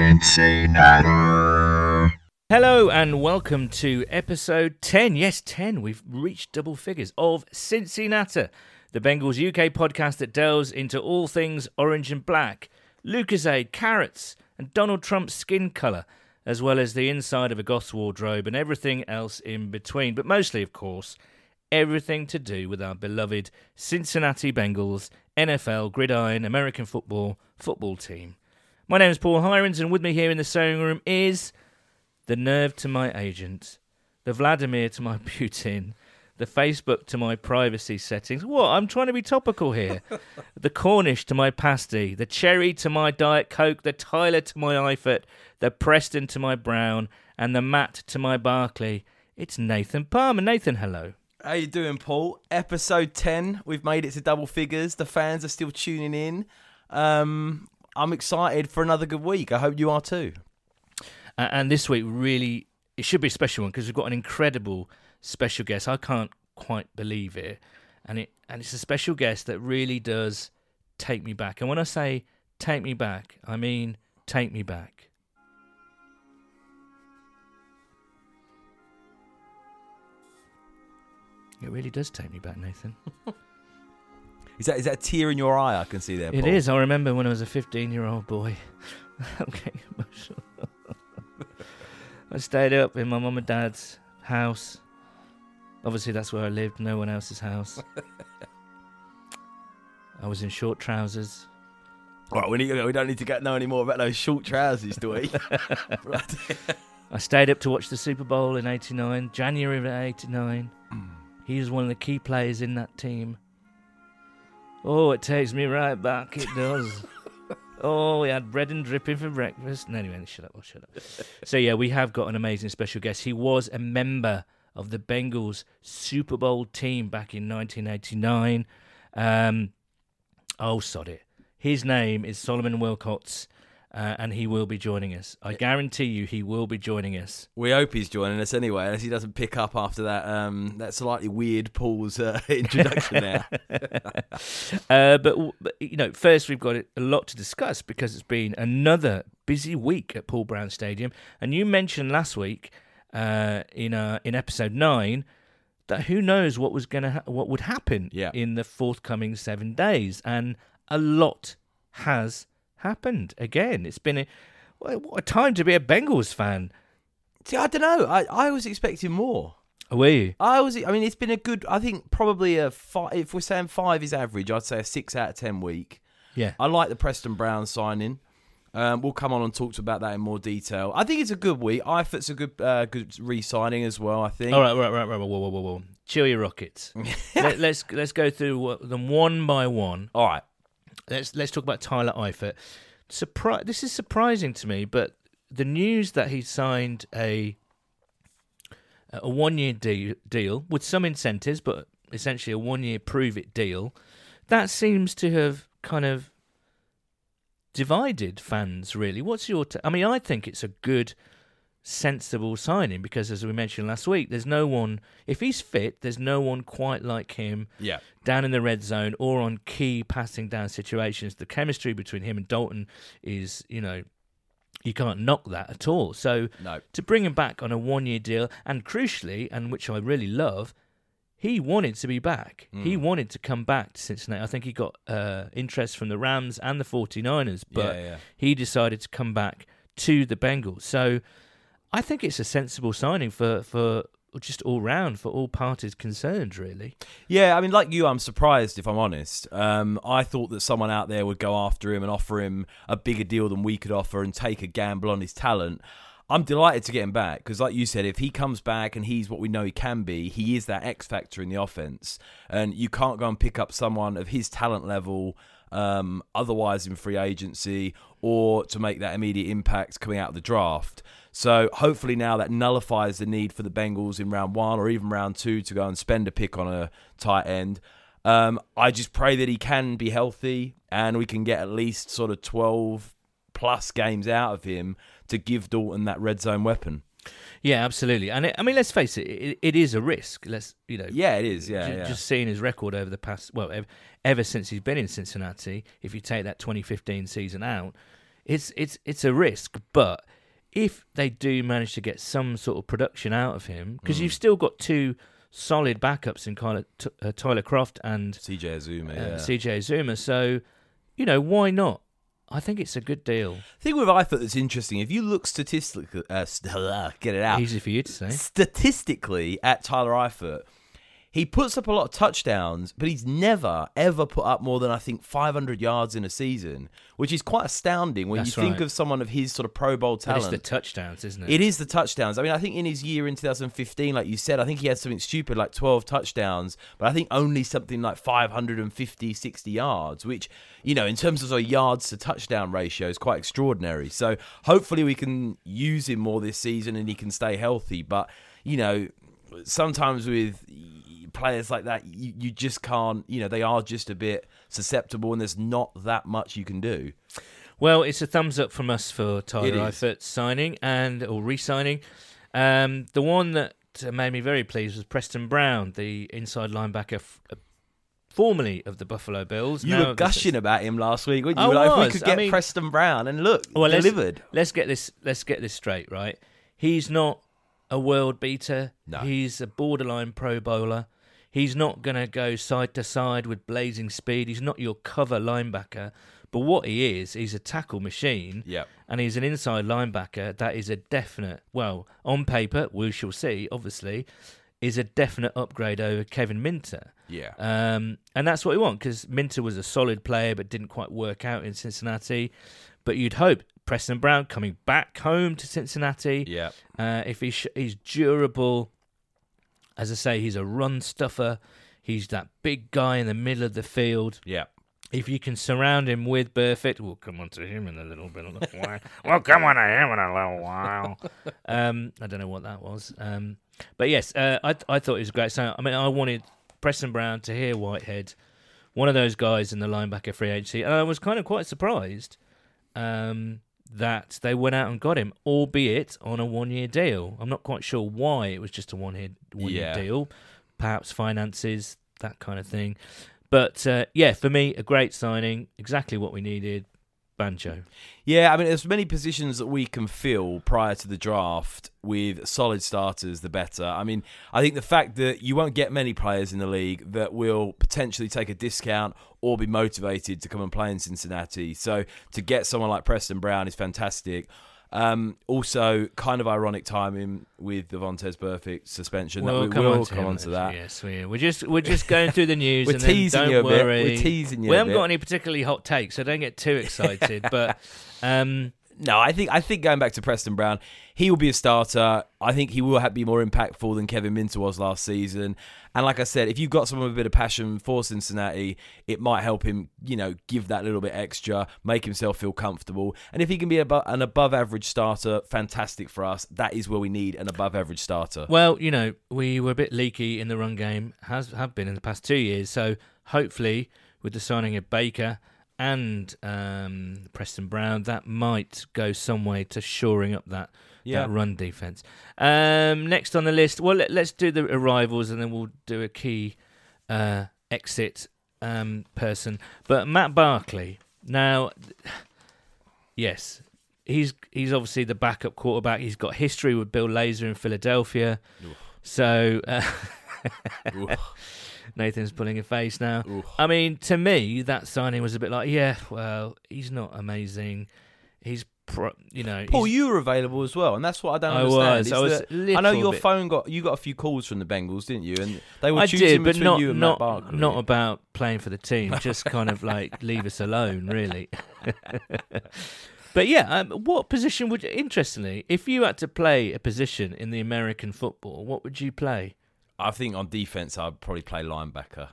Cincinnati. Hello and welcome to episode 10. Yes, 10. We've reached double figures of Cincinnati, the Bengals UK podcast that delves into all things orange and black, Lucozade, carrots, and Donald Trump's skin colour, as well as the inside of a goth's wardrobe and everything else in between. But mostly, of course, everything to do with our beloved Cincinnati Bengals, NFL, gridiron, American football, football team. My name is Paul Hirons, and with me here in the sewing room is the nerve to my agent, the Vladimir to my Putin, the Facebook to my privacy settings. What? I'm trying to be topical here. the Cornish to my pasty, the Cherry to my Diet Coke, the Tyler to my Eifert, the Preston to my Brown, and the Matt to my Barkley. It's Nathan Palmer. Nathan, hello. How you doing, Paul? Episode ten. We've made it to double figures. The fans are still tuning in. Um, I'm excited for another good week. I hope you are too. And this week, really, it should be a special one because we've got an incredible special guest. I can't quite believe it, and it and it's a special guest that really does take me back. And when I say take me back, I mean take me back. It really does take me back, Nathan. Is that is that a tear in your eye? I can see there. It Paul? is. I remember when I was a 15 year old boy. I'm getting emotional. I stayed up in my mum and dad's house. Obviously, that's where I lived, no one else's house. I was in short trousers. Right, we, need, we don't need to get know any more about those short trousers, do we? I stayed up to watch the Super Bowl in 89, January of 89. Mm. He was one of the key players in that team. Oh, it takes me right back, it does. oh, we had bread and dripping for breakfast. And anyway, shut up, oh, shut up. so, yeah, we have got an amazing special guest. He was a member of the Bengals Super Bowl team back in 1989. Um, oh, sod it. His name is Solomon Wilcots, uh, and he will be joining us. I guarantee you he will be joining us. we hope he's joining us anyway, unless he doesn't pick up after that um, that slightly weird Paul's uh, introduction there. Uh, but, but you know, first we've got a lot to discuss because it's been another busy week at Paul Brown Stadium, and you mentioned last week uh, in uh, in episode nine that who knows what was to ha- what would happen Yeah. in the forthcoming seven days, and a lot has happened. Again, it's been a what a time to be a Bengals fan. See, I don't know. I, I was expecting more. Were you? I was. I mean, it's been a good. I think probably a five. If we're saying five is average, I'd say a six out of ten week. Yeah. I like the Preston Brown signing. Um, we'll come on and talk to about that in more detail. I think it's a good week. Eifert's a good, uh, good re-signing as well. I think. All right, right, right, right. Whoa, whoa, whoa, whoa. Chill your rockets. Let, let's let's go through them one by one. All right. Let's let's talk about Tyler Eifert. Surpri- This is surprising to me, but the news that he signed a a one year de- deal with some incentives, but essentially a one year prove it deal, that seems to have kind of divided fans. Really, what's your? T- I mean, I think it's a good, sensible signing because, as we mentioned last week, there's no one. If he's fit, there's no one quite like him Yeah. down in the red zone or on key passing down situations. The chemistry between him and Dalton is, you know, you can't knock that at all. So No. to bring him back on a one year deal, and crucially, and which I really love, he wanted to be back. He Mm. wanted to come back to Cincinnati. I think he got uh, interest from the Rams and the 49ers, but yeah, yeah. he decided to come back to the Bengals. So I think it's a sensible signing for, for just all round, for all parties concerned, really. Yeah, I mean, like you, I'm surprised if I'm honest. Um, I thought that someone out there would go after him and offer him a bigger deal than we could offer and take a gamble on his talent. I'm delighted to get him back because, like you said, if he comes back and he's what we know he can be, he is that X factor in the offense, and you can't go and pick up someone of his talent level um, otherwise in free agency or to make that immediate impact coming out of the draft. So hopefully now that nullifies the need for the Bengals in round one or even round two to go and spend a pick on a tight end. Um, I just pray that he can be healthy and we can get at least sort of 12 plus games out of him to give Dalton that red zone weapon. Yeah, absolutely. And it, I mean, let's face it, it, it is a risk. Let's you know, Yeah, it is. Yeah, ju- yeah. just seeing his record over the past, well, ever, ever since he's been in Cincinnati. If you take that 2015 season out, it's it's it's a risk, but if they do manage to get some sort of production out of him, because Mm. you've still got two solid backups in t- uh, Tyler Kroft and CJ Uzomah, uh, yeah. CJ Zuma, so you know why not? I think it's a good deal. thing with Eifert that's interesting, if you look statistically, uh, st- get it out, Easy for you to say. statistically at Tyler Eifert, he puts up a lot of touchdowns, but he's never ever put up more than I think 500 yards in a season, which is quite astounding when That's you think right. of someone of his sort of Pro Bowl talent. it's the touchdowns, isn't it? It is the touchdowns. I mean, I think in his year in 2015, like you said, I think he had something stupid like 12 touchdowns, but I think only something like 550, 60 yards, which, you know, in terms of sort of yards to touchdown ratio is quite extraordinary. So hopefully we can use him more this season and he can stay healthy. But, you know, sometimes with players like that, you, you just can't, you know, they are just a bit susceptible and there's not that much you can do. Well, it's a thumbs up from us for Tyler. Eifert signing and or re-signing. Um, the one that made me very pleased was Preston Brown, the inside linebacker, f- uh, formerly of the Buffalo Bills. You were gushing about him last week, weren't you? I were like, if we was. could I get mean- Preston Brown, and look, Well, let's- delivered. Let's get this. Let's get this straight, right? He's not a world beater. No. He's a borderline Pro Bowler. He's not going to go side to side with blazing speed. He's not your cover linebacker. But what he is, he's a tackle machine. Yep. and he's an inside linebacker that is a definite well on paper we shall see obviously is a definite upgrade over Kevin Minter Yeah. um, and that's what we want because Minter was a solid player but didn't quite work out in Cincinnati but you'd hope Preston Brown coming back home to Cincinnati Yeah. uh, if he's, he's durable as I say he's a run stuffer he's that big guy in the middle of the field Yeah. if you can surround him with Burfict, we'll come on to him in a little bit. A little while. we'll come on to him in a little while. Um, I don't know what that was, um, but yes, uh, I I thought it was great. So I mean, I wanted Preston Brown Tahir Whitehead, one of those guys in the linebacker free agency, and I was kind of quite surprised um, that they went out and got him, albeit on a one-year deal. I'm not quite sure why it was just a one-year one-year Yeah. deal, perhaps finances, that kind of thing. But uh, yeah, for me, a great signing, exactly what we needed. Banjo. Yeah, I mean, there's many positions that we can fill prior to the draft with solid starters, the better. I mean, I think the fact that you won't get many players in the league that will potentially take a discount or be motivated to come and play in Cincinnati. So to get someone like Preston Brown is fantastic. Um, also, kind of ironic timing with the Vontaze Burfict suspension. We'll we come will on to come on to that. Yes, we we're just we're just going through the news. We're and then teasing don't you a bit. We're teasing you We haven't bit. got any particularly hot takes, so don't get too excited. but um, No, I think I think going back to Preston Brown, he will be a starter. I think he will have, be more impactful than Kevin Minter was last season. And like I said, if you've got someone with a bit of passion for Cincinnati, it might help him, you know, give that little bit extra, make himself feel comfortable. And if he can be abo- an above average starter, fantastic for us. That is where we need an above average starter. well, you know, we were a bit leaky in the run game, has have been in the past two years. So hopefully, with the signing of Baker and um, Preston Brown, that might go some way to shoring up that Yeah. that run defense. Um, next on the list, well, let, us do the arrivals and then we'll do a key uh, exit um, person. But Matt Barkley, now, yes, he's he's obviously the backup quarterback. He's got history with Bill Lazor in Philadelphia. Oof. So uh. Nathan's pulling a face now. Oof. I mean, to me, that signing was a bit like, yeah, well, he's not amazing. He's, pro- you know, Paul, he's- you were available as well, and that's what I don't I understand. was. I a I know your bit- phone got you got a few calls from the Bengals, didn't you? And they were I choosing did, but between not you and not Matt Barkley. not about playing for the team. Just kind of like leave us alone, really. but yeah, um, what position would? You, interestingly, if you had to play a position in the American football, what would you play? I think on defense, I'd probably play linebacker.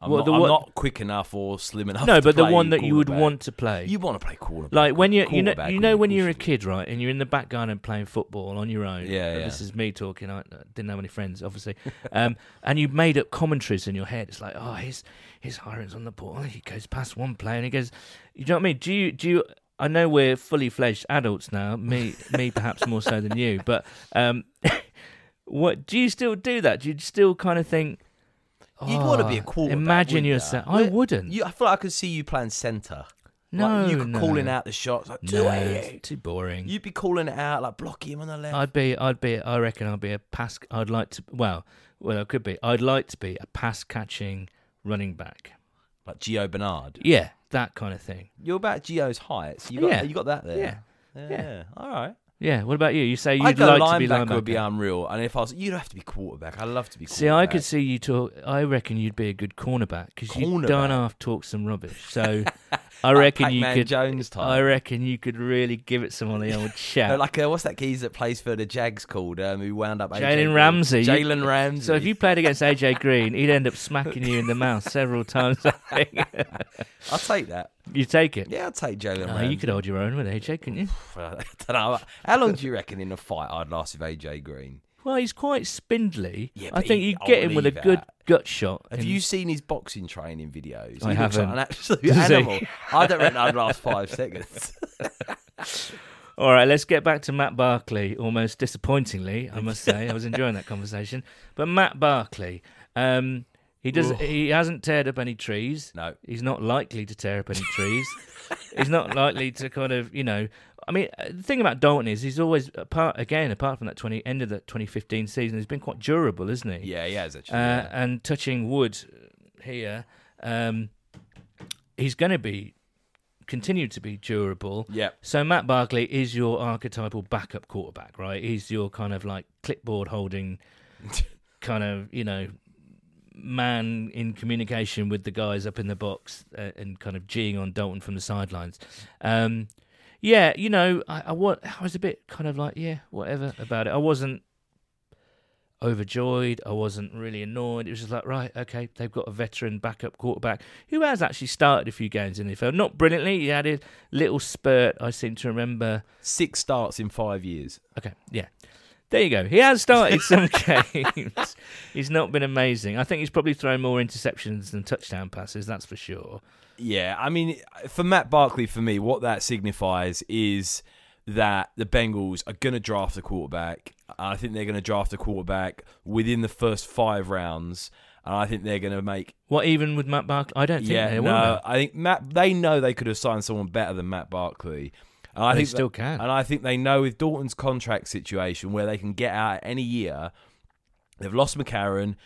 I'm, What, not, I'm not quick enough or slim enough. No, but the one that you would want to play. You want to play quarterback, like when you're, you know you know when you're a kid, right, and you're in the back garden playing football on your own. Yeah, yeah. This is me talking. I didn't have any friends, obviously. um, and you've made up commentaries in your head. It's like, oh, his his Hiron's on the ball. He goes past one player and he goes. You know what I mean? Do you do you? I know we're fully fledged adults now. Me me perhaps more so than you. But um, what do you still do that? Do you still kind of think? You'd want to be a "Oh, quarterback. Imagine wouldn't ya? yourself. I wouldn't. You, I feel like I could see you playing centre. No, like, you no. calling out the shots like No, 280. it's too boring. You'd be calling it out like block him on the left. I'd be, I'd be, I reckon I'd be a pass. I'd like to, well, well, I could be. I'd like to be a pass catching running back. like Gio Bernard. Yeah, that kind of thing. You're about Gio's heights. You got Yeah. you got that there. Yeah. Yeah. Yeah. All right. Yeah. What about you? You say I'd you'd go like to be linebacker. would be unreal. And if I was, you'd have to be quarterback. I'd love to be. See, I could see you talk. I reckon you'd be a good cornerback because you Cornerback? don't half talk some rubbish. So I Like reckon you could. Jones type. I reckon you could really give it some on the old chat. like uh, what's that geezer that plays for the Jags called? Um, who wound up Jalen Ramsey. Jalen Ramsey. So if you played against AJ Green, he'd end up smacking you in the mouth several times. I think. I'll take that. you take it. Yeah, I'll take Jalen No, Ramsey. you could hold your own with AJ, couldn't you? I don't know. How long do you reckon in a fight I'd last with AJ Green? Well, he's quite spindly. Yeah, I but think he- you I'll get him with a believe good that. gut shot. Have and- you seen his boxing training videos? I he looks like haven't. an absolute Does he? animal. I don't reckon I'd last five seconds. All right, let's get back to Matt Barkley. Almost disappointingly, I must say, I was enjoying that conversation. But Matt Barkley, um, he does. He hasn't teared up any trees. No. He's not likely to tear up any trees. he's not likely to kind of, you know. I mean, uh, the thing about Dalton is he's always apart again, apart from that twenty end of the 2015 season, he's been quite durable, isn't he? Yeah, he has actually. Uh, yeah. And touching wood here, um, he's going to be continue to be durable. yeah. So Matt Barkley is your archetypal backup quarterback, right? He's your kind of like clipboard holding, kind of you know, man in communication with the guys up in the box uh, and kind of geeing on Dalton from the sidelines. Um, yeah, you know, I, I wa- I was a bit kind of like yeah, whatever about it. I wasn't overjoyed. I wasn't really annoyed. It was just like, right, okay, they've got a veteran backup quarterback who has actually started a few games in the NFL. Not brilliantly. He had a little spurt, I seem to remember. Six starts in five years. Okay, yeah. There you go. He has started some games. He's not been amazing. I think he's probably thrown more interceptions than touchdown passes, that's for sure. Yeah, I mean, for Matt Barkley, for me, what that signifies is that the Bengals are going to draft a quarterback. I think they're going to draft a quarterback within the first five rounds. And I think they're going to make. What, even with Matt Barkley? I don't think Yeah, they no, will. I think Matt. They know they could have signed someone better than Matt Barkley. And I They think still that- can. And I think they know with Dalton's contract situation where they can get out any year. They've lost McCarron.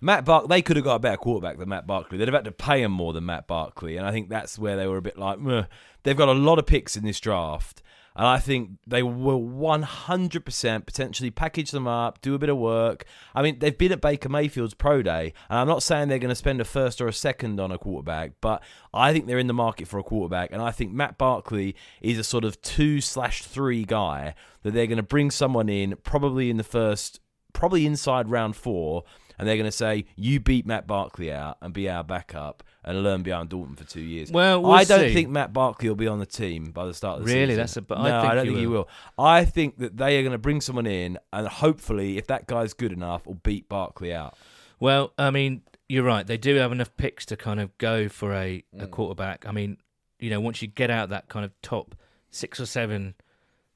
Matt Bark, they could have got a better quarterback than Matt Barkley. They'd have had to pay him more than Matt Barkley, and I think that's where they were a bit like, Meh. they've got a lot of picks in this draft, and I think they will 100% potentially package them up, do a bit of work. I mean, they've been at Baker Mayfield's pro day, and I'm not saying they're going to spend a first or a second on a quarterback, but I think they're in the market for a quarterback, and I think Matt Barkley is a sort of two slash three guy that they're going to bring someone in probably in the first, probably inside round four and they're going to say you beat Matt Barkley out and be our backup and learn behind Dalton for two years. Well, we'll I don't see. think Matt Barkley will be on the team by the start of the Really? season. Really, that's a- but no, I think don't he think he will. will. I think that they are going to bring someone in and hopefully, if that guy's good enough, will beat Barkley out. Well, I mean, you're right. They do have enough picks to kind of go for a, a Mm. quarterback. I mean, you know, once you get out that kind of top six or seven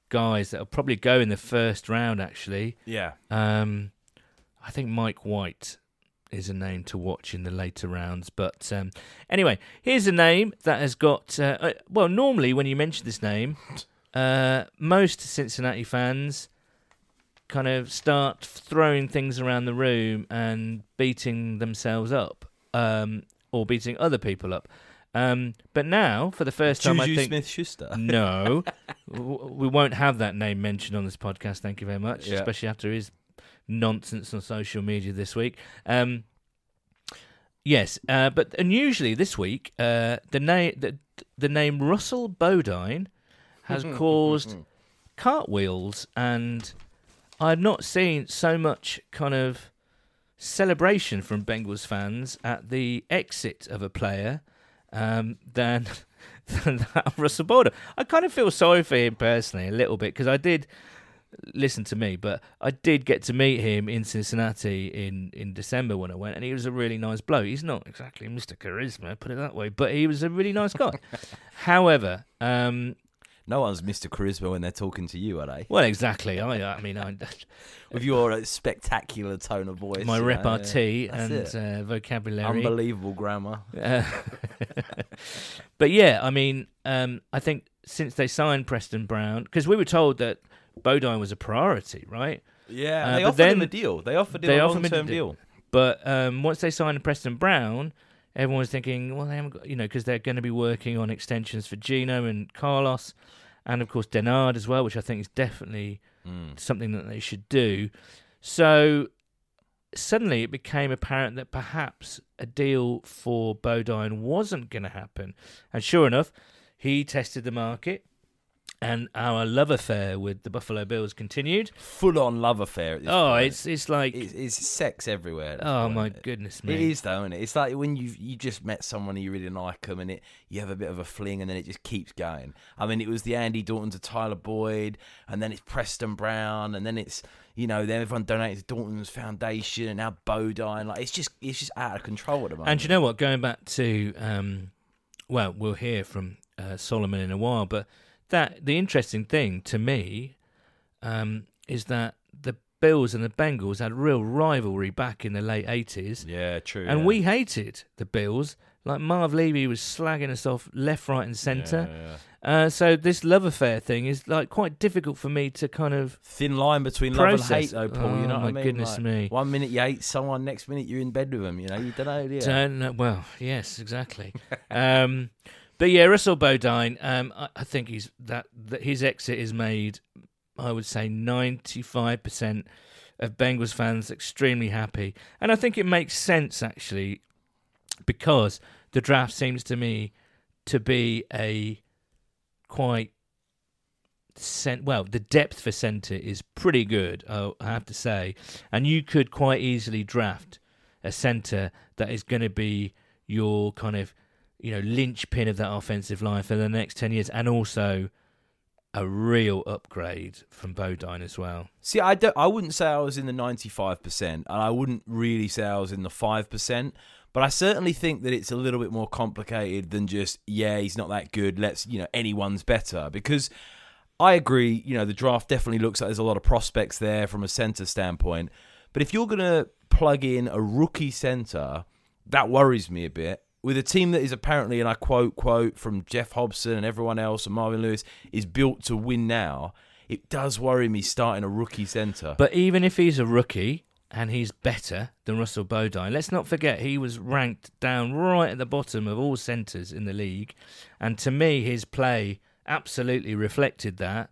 guys that'll probably go in the first round, actually. Yeah. Um, I think Mike White is a name to watch in the later rounds. But um, anyway, here's a name that has got. Uh, uh, well, normally when you mention this name, uh, most Cincinnati fans kind of start throwing things around the room and beating themselves up um, or beating other people up. Um, but now, for the first time, I think Smith Schuster. no, W- we won't have that name mentioned on this podcast. Thank you very much, Yeah. especially after his nonsense on social media this week. Um, yes, uh, but unusually this week, uh, the name the, the name Russell Bodine has caused cartwheels, and I've not seen so much kind of celebration from Bengals fans at the exit of a player um, than than that of Russell Bodine. I kind of feel sorry for him personally a little bit because I did listen to me, but I did get to meet him in Cincinnati in in December when I went, and he was a really nice bloke. He's not exactly Mr. Charisma, put it that way, but he was a really nice guy. However, um, No one's Mr. Charisma when they're talking to you, are they? Well, exactly. I, I mean, I, With your uh, spectacular tone of voice, my you know, repartee yeah. And uh, vocabulary. unbelievable grammar. Uh, but yeah, I mean, um, I think since they signed Preston Brown, because we were told that Bodine was a priority, right? Yeah, Uh, they offered him then- a deal. They offered him they a him a long-term deal. deal. But um, once they signed Preston Brown, everyone was thinking, well, they haven't got, you know, because they're going to be working on extensions for Geno and Carlos, and of course Denard as well, which I think is definitely Mm. something that they should do. So suddenly it became apparent that perhaps a deal for Bodine wasn't going to happen. And sure enough, he tested the market, and our love affair with the Buffalo Bills continued. Full-on love affair. At this Oh, point. it's it's like it's, it's sex everywhere. oh point. my goodness It me. is though, isn't it? It's like when you you just met someone and you really like them, and it you have a bit of a fling, and then it just keeps going. I mean, it was the Andy Dalton to Tyler Boyd, and then it's Preston Brown, and then it's you know then everyone donated to Dalton's foundation, and now Bodine. Like it's just it's just out of control at the moment. And you know what? Going back to, um, well, we'll hear from uh, Solomon in a while, but that the interesting thing to me um, is that the Bills and the Bengals had real rivalry back in the late eighties, yeah, true. and yeah. we hated the Bills. Like Marv Levy was slagging us off left, right, and centre. Yeah, yeah. Uh, so this love affair thing is like quite difficult for me to kind of Thin line between love and hate, though, Paul. you Oh, know what I mean? goodness Like, me. One minute you hate someone, next minute you're in bed with them. You know, you don't know. do you? Don't know. Well, yes, exactly. um, but yeah, Russell Bodine. Um, I, think he's that, that his exit is made. I would say ninety-five percent of Bengals fans extremely happy, and I think it makes sense actually because the draft seems to me to be a quite cent- well the depth for centre is pretty good I have to say and you could quite easily draft a centre that is going to be your kind of you know linchpin of that offensive line for the next 10 years and also a real upgrade from Bodine as well See, I don't. I wouldn't say I was in the ninety-five percent, and I wouldn't really say I was in the five percent. But I certainly think that it's a little bit more complicated than just yeah, he's not that good. Let's you know anyone's better because I agree. You know, the draft definitely looks like there's a lot of prospects there from a center standpoint. But if you're gonna plug in a rookie center, that worries me a bit. With a team that is apparently, and I quote quote from Jeff Hobson and everyone else and Marvin Lewis, is built to win now. It does worry me starting a rookie center. But even if he's a rookie and he's better than Russell Bodine, let's not forget he was ranked down right at the bottom of all centres in the league. And to me, his play absolutely reflected that.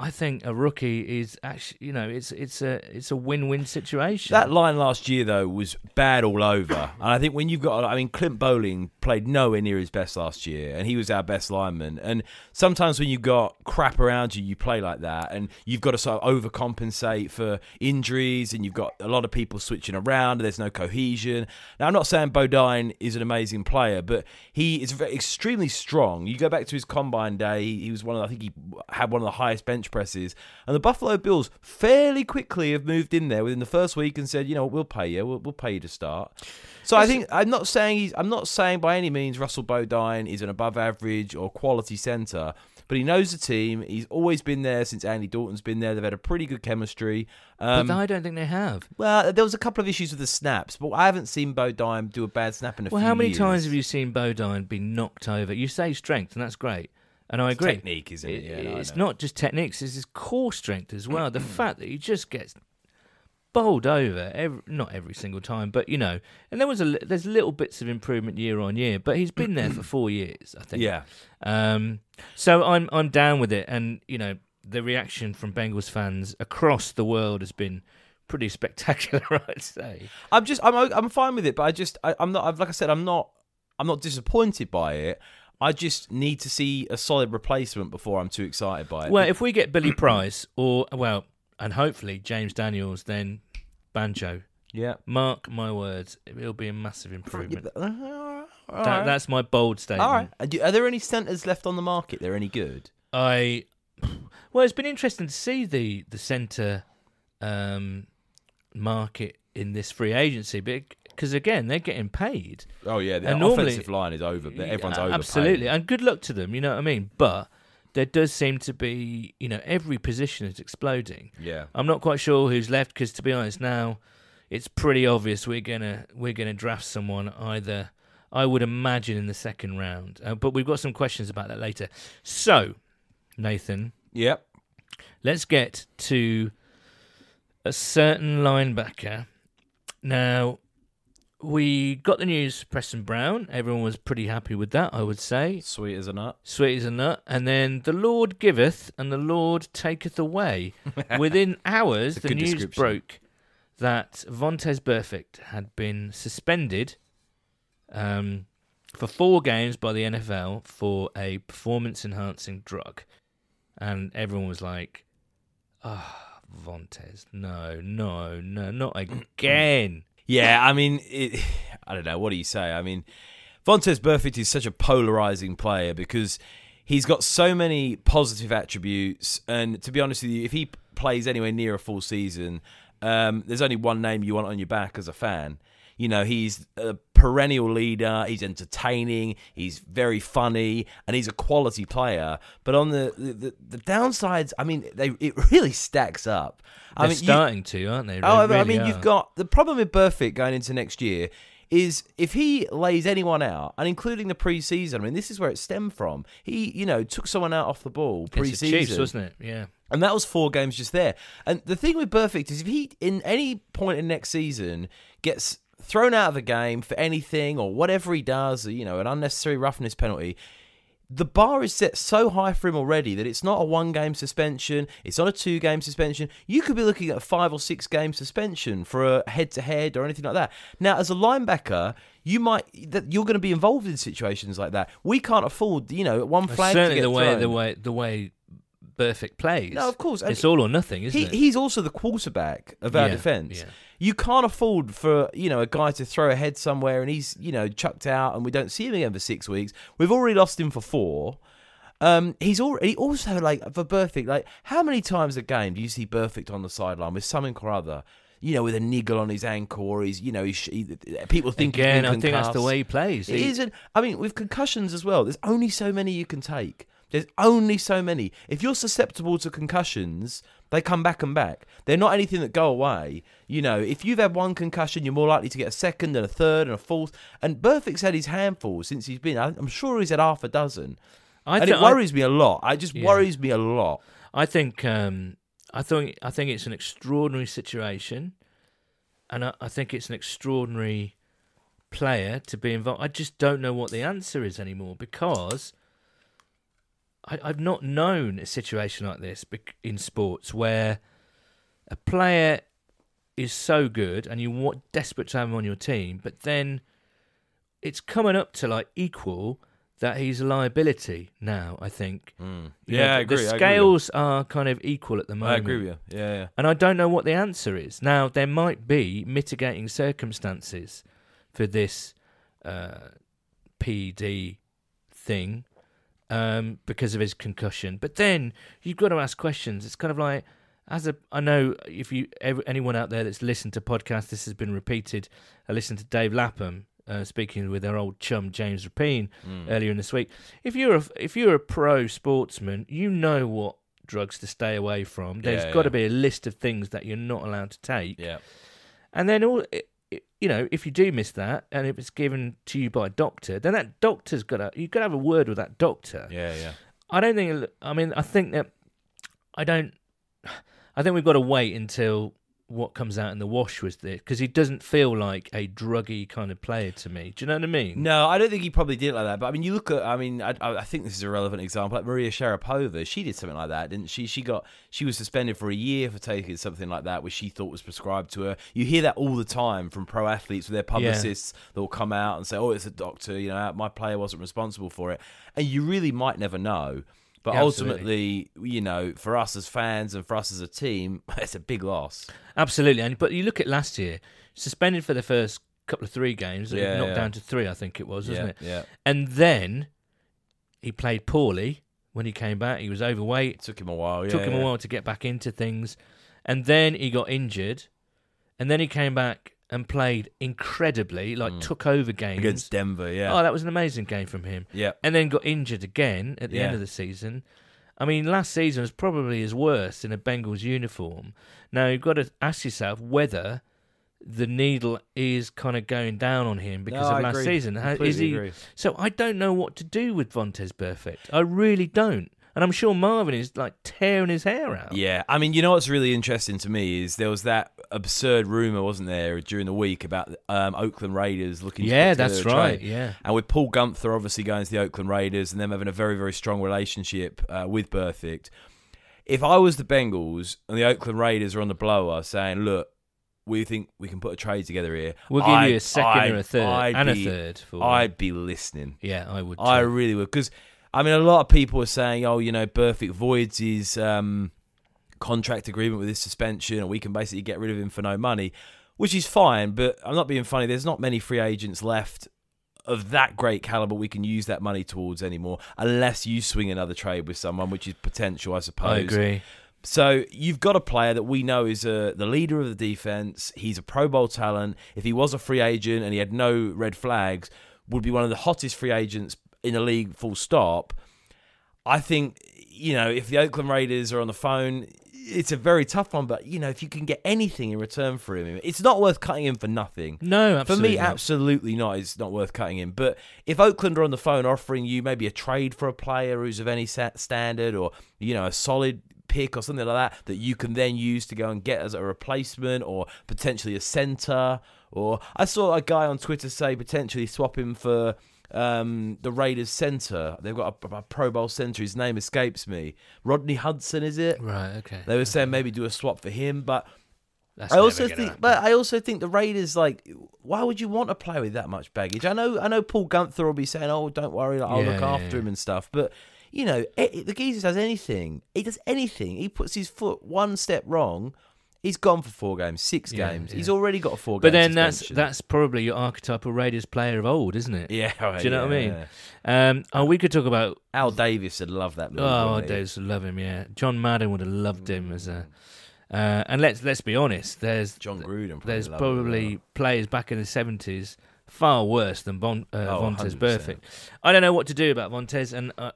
I think a rookie is actually, you know, it's it's a it's a win-win situation. That line last year though was bad all over, and I think when you've got, I mean, Clint Boling played nowhere near his best last year, and he was our best lineman. And sometimes when you've got crap around you, you play like that, and you've got to sort of overcompensate for injuries, and you've got a lot of people switching around. And there's no cohesion. Now I'm not saying Bodine is an amazing player, but he is very, extremely strong. You go back to his combine day; he, he was one of, I think he had one of the highest bench presses, and the Buffalo Bills fairly quickly have moved in there within the first week and said, you know, we'll pay you, we'll, we'll pay you to start. So I think I'm not saying he's, I'm not saying by any means Russell Bodine is an above average or quality center, but he knows the team. He's always been there since Andy Dalton's been there. They've had a pretty good chemistry. Um, but I don't think they have. well, there was a couple of issues with the snaps, but I haven't seen Bodine do a bad snap in a Well, few Well, how many years. times have you seen Bodine be knocked over? You say strength, and that's great, and I agree. Technique, isn't it? Yeah, no, it's not just techniques; it's his core strength as well. the fact that he just gets bowled over, every, not every single time, but you know, and there was a there's little bits of improvement year on year, but he's been there for four years, I think. Yeah. Um, so I'm I'm down with it, and you know, the reaction from Bengals fans across the world has been pretty spectacular, I'd say. I'm just I'm I'm fine with it, but I just I, I'm not I've, like I said I'm not I'm not disappointed by it. I just need to see a solid replacement before I'm too excited by it. Well, if we get Billy Price or well, and hopefully James Daniels, then Banjo. yeah. Mark my words, it'll be a massive improvement. That, right. That's my bold statement. all right. Are, there any centers left on the market? They're any good? I well, it's been interesting to see the the centre um, market in this free agency, because again they're getting paid. Oh yeah, the And normally- offensive line is over. Everyone's over. Absolutely, and good luck to them. You know what I mean. But there does seem to be, you know, every position is exploding. Yeah. I'm not quite sure who's left because, to be honest, now it's pretty obvious we're gonna we're gonna draft someone either. I would imagine in the second round, uh, but we've got some questions about that later. So, Nathan, Yep. let's get to a certain linebacker. Now, we got the news, Preston Brown. Everyone was pretty happy with that, I would say. Sweet as a nut. Sweet as a nut. And then the Lord giveth and the Lord taketh away. Within hours, the news broke that Vontaze Burfict had been suspended um, for four games by the NFL for a performance enhancing drug. And everyone was like, ah, Vontaze, no, no, no, not again. Yeah, I mean, it, I don't know. What do you say? I mean, Vontaze Burfict is such a polarizing player because he's got so many positive attributes. And to be honest with you, if he plays anywhere near a full season, um, there's only one name you want on your back as a fan. You know, he's a perennial leader. He's entertaining. He's very funny, and he's a quality player. But on the the, the, downsides, I mean, they it really stacks up. They're I mean, you- starting to, aren't they? Oh, They I mean, are. you've got the problem with Burfict going into next year is if he lays anyone out, and including the preseason. I mean, this is where it stemmed from. He, you know, took someone out off the ball preseason, Chiefs, wasn't it? Yeah. and that was four games just there. And the thing with Burfict is if he, in any point in next season, gets thrown out of the game for anything or whatever he does, you know, an unnecessary roughness penalty. The bar is set so high for him already that it's not a one game suspension, it's not a two game suspension. You could be looking at a five or six game suspension for a head to head or anything like that. Now, as a linebacker, you might that you're going to be involved in situations like that. We can't afford, you know, one flag to Certainly the way thrown. the way the way Burfict plays. No, of course. and it's all or nothing, isn't he, it? he's also the quarterback of our Yeah, defense. yeah. You can't afford for you know a guy to throw a head somewhere and he's you know chucked out and we don't see him again for six weeks. We've already lost him for four. Um, he's already also like for Burfict. Like, how many times a game do you see Burfict on the sideline with something or other? You know, with a niggle on his ankle, or he's you know, he's, he, people think Again, I think that's the way he plays. It He- isn't. I mean, with concussions as well, there's only so many you can take. There's only so many. If you're susceptible to concussions, they come back and back. They're not anything that go away. You know, if you've had one concussion, you're more likely to get a second and a third and a fourth. And Burfict's had his handful since he's been. I- I'm sure he's had half a dozen. I, and it worries me a lot. It just Yeah. worries me a lot. I, I think um, I think I think it's an extraordinary situation, and I, I think it's an extraordinary player to be involved. I just don't know what the answer is anymore because I, I've not known a situation like this in sports where a player is so good and you want desperate to have him on your team, but then it's coming up to like equal that he's a liability now. I think. Know, Yeah, I the- agree. The I agree scales are kind of equal at the moment. I agree with you. Yeah, yeah. And I don't know what the answer is. Now, there might be mitigating circumstances for this uh, PD thing um, because of his concussion. But then you've got to ask questions. It's kind of like, as a, I know if you anyone out there that's listened to podcasts, this has been repeated. I listened to Dave Lapham uh, speaking with our old chum James Rapien Mm. earlier in this week. If you're a if you're a pro sportsman, you know what drugs to stay away from. There's Yeah, got to yeah. be a list of things that you're not allowed to take. Yeah. And then all you know, if you do miss that, and if it's given to you by a doctor, then that doctor's got to you've got to have a word with that doctor. Yeah, yeah. I don't think. I mean, I think that I don't. I think we've got to wait until what comes out in the wash was this because he doesn't feel like a druggy kind of player to me. Do you know what I mean? No, I don't think he probably did it like that. But I mean, you look at. I mean, I, I think this is a relevant example. Like Maria Sharapova, she did something like that, didn't she? She got she was suspended for a year for taking something like that, which she thought was prescribed to her. You hear that all the time from pro athletes with their publicists that will come out and say, "Oh, it's a doctor. You know, my player wasn't responsible for it," and you really might never know. But Yeah, ultimately, you know, for us as fans and for us as a team, it's a big loss. Absolutely. And but you look at last year, suspended for the first couple of three games, Yeah, knocked yeah. down to three, I think it was, wasn't it? yeah. And then he played poorly when he came back. He was overweight. It took him a while. Yeah, took him a while to get back into things, and then he got injured, and then he came back and played incredibly, like took over games. Mm. against Denver. Yeah, Oh, that was an amazing game from him. yeah. And then got injured again at the end of the season. I mean, last season was probably his worst in a Bengals uniform. Now you've got to ask yourself whether the needle is kind of going down on him because No, of I last agree. season. How- Is Completely he? agree. So I don't know what to do with Vontaze Burfict. I really don't, and I'm sure Marvin is like tearing his hair out. Yeah, I mean, you know what's really interesting to me is there was that absurd rumor, wasn't there, during the week about um, Oakland Raiders looking. Yeah, that's a trade. right. Yeah. And with Paul Guenther obviously going to the Oakland Raiders and them having a very, very strong relationship uh, with Burfict, if I was the Bengals and the Oakland Raiders are on the blower saying, look, we think we can put a trade together here. We'll give you I'd- a second or a I'd- third I'd and be- a third for. I'd be listening. yeah, I would. I really would because I mean a lot of people are saying, oh, you know, Burfict voids his um, contract agreement with his suspension, and we can basically get rid of him for no money, which is fine. But I'm not being funny. There's not many free agents left of that great caliber we can use that money towards anymore, unless you swing another trade with someone, which is potential, I suppose. I agree. So you've got a player that we know is uh, the leader of the defense. He's a Pro Bowl talent. If he was a free agent and he had no red flags, would be one of the hottest free agents in the league. Full stop. I think you know if the Oakland Raiders are on the phone, it's a very tough one. But you know if you can get anything in return for him, it's not worth cutting him for nothing. No, For me, not. absolutely not. It's not worth cutting him. But if Oakland are on the phone offering you maybe a trade for a player who's of any standard, or you know a solid pick or something like that that you can then use to go and get as a replacement, or potentially a center, or I saw a guy on Twitter say potentially swap him for um, the Raiders center. They've got a, a Pro Bowl center. His name escapes me. Rodney Hudson, is it? Right. Okay. They were saying maybe do a swap for him, but That's I also think, happen. but I also think the Raiders like, why would you want to play with that much baggage? I know, I know, Paul Guenther will be saying, "Oh, don't worry, I'll Yeah, look yeah, after yeah. him and stuff." But you know, it, it- the geezer does anything. He does anything. He puts his foot one step wrong, he's gone for four games, six Yeah, games. yeah. He's already got a four. But game then that's that's probably your archetypal Raiders player of old, isn't it? yeah. Do you know what I mean? yeah. Um, oh, we could talk about. Al Davis would love that. Oh, wouldn't he? Davis would love him. Yeah, John Madden would have loved him as a. Uh, and let's let's be honest. There's John Gruden. Probably there's loved him as probably well. players back in the seventies far worse than bon, uh, Oh, Vontaze 100%. Burfict. I don't know what to do about Vontaze, and I,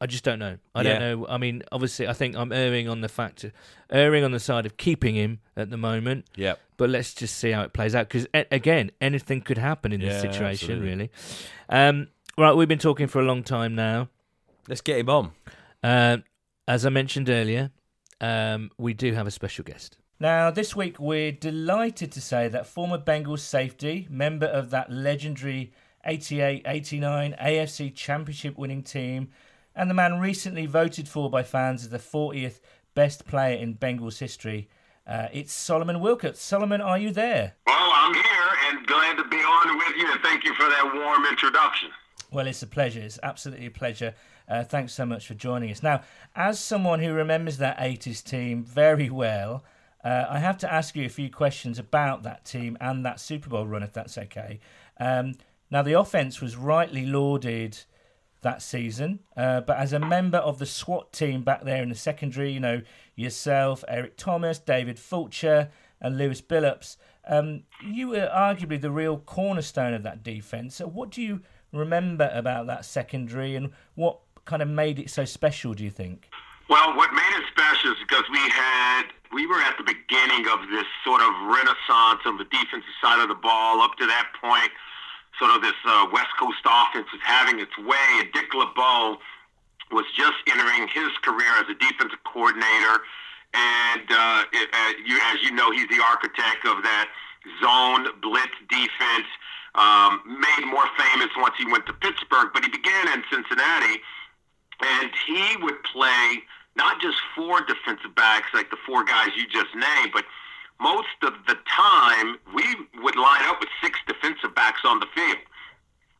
I, I just don't know. I don't know. I mean, obviously, I think I'm erring on the fact, erring on the side of keeping him at the moment. Yep. But let's just see how it plays out because again, anything could happen in this situation. absolutely. Really. Um, right, we've been talking for a long time now. Let's get him on. Uh, as I mentioned earlier, um, we do have a special guest. Now, this week we're delighted to say that former Bengals safety, member of that legendary 88 89 AFC Championship winning team, and the man recently voted for by fans as the 40th best player in Bengals history, uh, it's Solomon Wilcots. Solomon, are you there? Well, I'm here and glad to be on with you, and thank you for that warm introduction. Well, it's a pleasure. It's absolutely a pleasure. Uh, thanks so much for joining us. Now, as someone who remembers that 80s team very well, uh, I have to ask you a few questions about that team and that Super Bowl run, if that's okay. Um, now, the offense was rightly lauded that season, uh, but as a member of the SWAT team back there in the secondary, you know, yourself, Eric Thomas, David Fulcher, and Lewis Billups, um, you were arguably the real cornerstone of that defense. So, what do you remember about that secondary, and what kind of made it so special? Do you think? Well, what made it special is because we had we were at the beginning of this sort of renaissance on the defensive side of the ball. Up to that point, sort of this uh, West Coast offense was having its way, and Dick LeBeau was just entering his career as a defensive coordinator. And uh, it, uh, you, as you know, he's the architect of that zone blitz defense. Um, made more famous once he went to Pittsburgh, but he began in Cincinnati and he would play not just four defensive backs like the four guys you just named, but most of the time we would line up with six defensive backs on the field.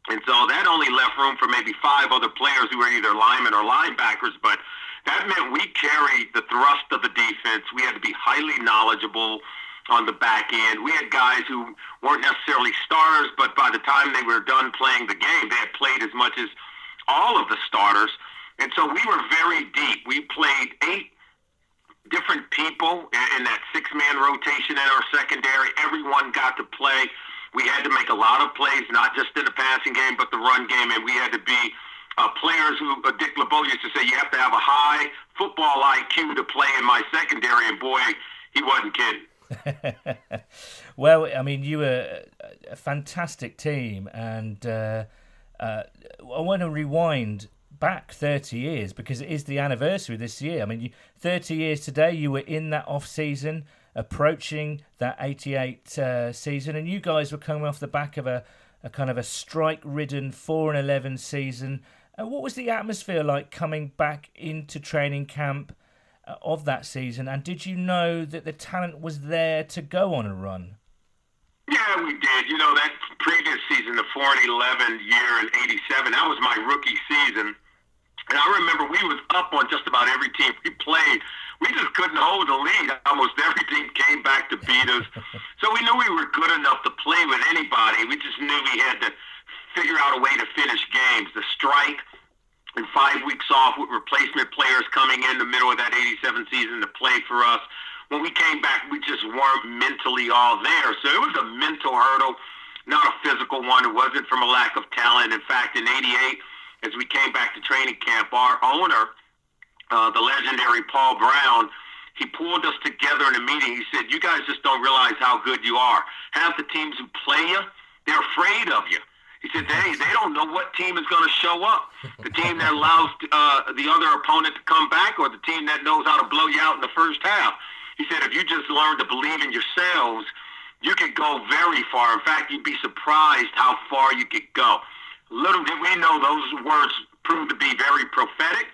And so that only left room for maybe five other players who were either linemen or linebackers, but that meant we carried the thrust of the defense. We had to be highly knowledgeable on the back end. We had guys who weren't necessarily stars, but by the time they were done playing the game, they had played as much as all of the starters. And so we were very deep. We played eight different people in, that six man rotation in our secondary. Everyone got to play. We had to make a lot of plays, not just in the passing game, but the run game, and we had to be uh, players who uh, Dick LeBeau used to say you have to have a high football IQ to play in my secondary, and boy, he wasn't kidding. well, I mean, you were a fantastic team, and uh, uh, I want to rewind back 30 years because it is the anniversary this year. I mean, you, 30 years today, you were in that off season, approaching that 88 uh, season, and you guys were coming off the back of a, a kind of a strike ridden 4 and 11 season. Uh, what was the atmosphere like coming back into training camp uh, of that season? And did you know that the talent was there to go on a run? Yeah, we did. You know, that previous season, the 4 and 11 year in 87, that was my rookie season. And I remember we was up on just about every team we played. We just couldn't hold the lead. Almost every team came back to beat us. so we knew we were good enough to play with anybody. We just knew we had to figure out a way to finish games. The strike and five weeks off with replacement players coming in the middle of that 87 season to play for us. When we came back, we just weren't mentally all there. So it was a mental hurdle, not a physical one. It wasn't from a lack of talent. In fact, in 88, as we came back to training camp, our owner, uh, the legendary Paul Brown, he pulled us together in a meeting. He said, "You guys just don't realize how good you are. Half the teams who play you, they're afraid of you." He said, "Hey, they don't know what team is going to show up. The team that allows uh, the other opponent to come back, or the team that knows how to blow you out in the first half." He said, "If you just learn to believe in yourselves, you could go very far. In fact, you'd be surprised how far you could go." Little did we know those words proved to be very prophetic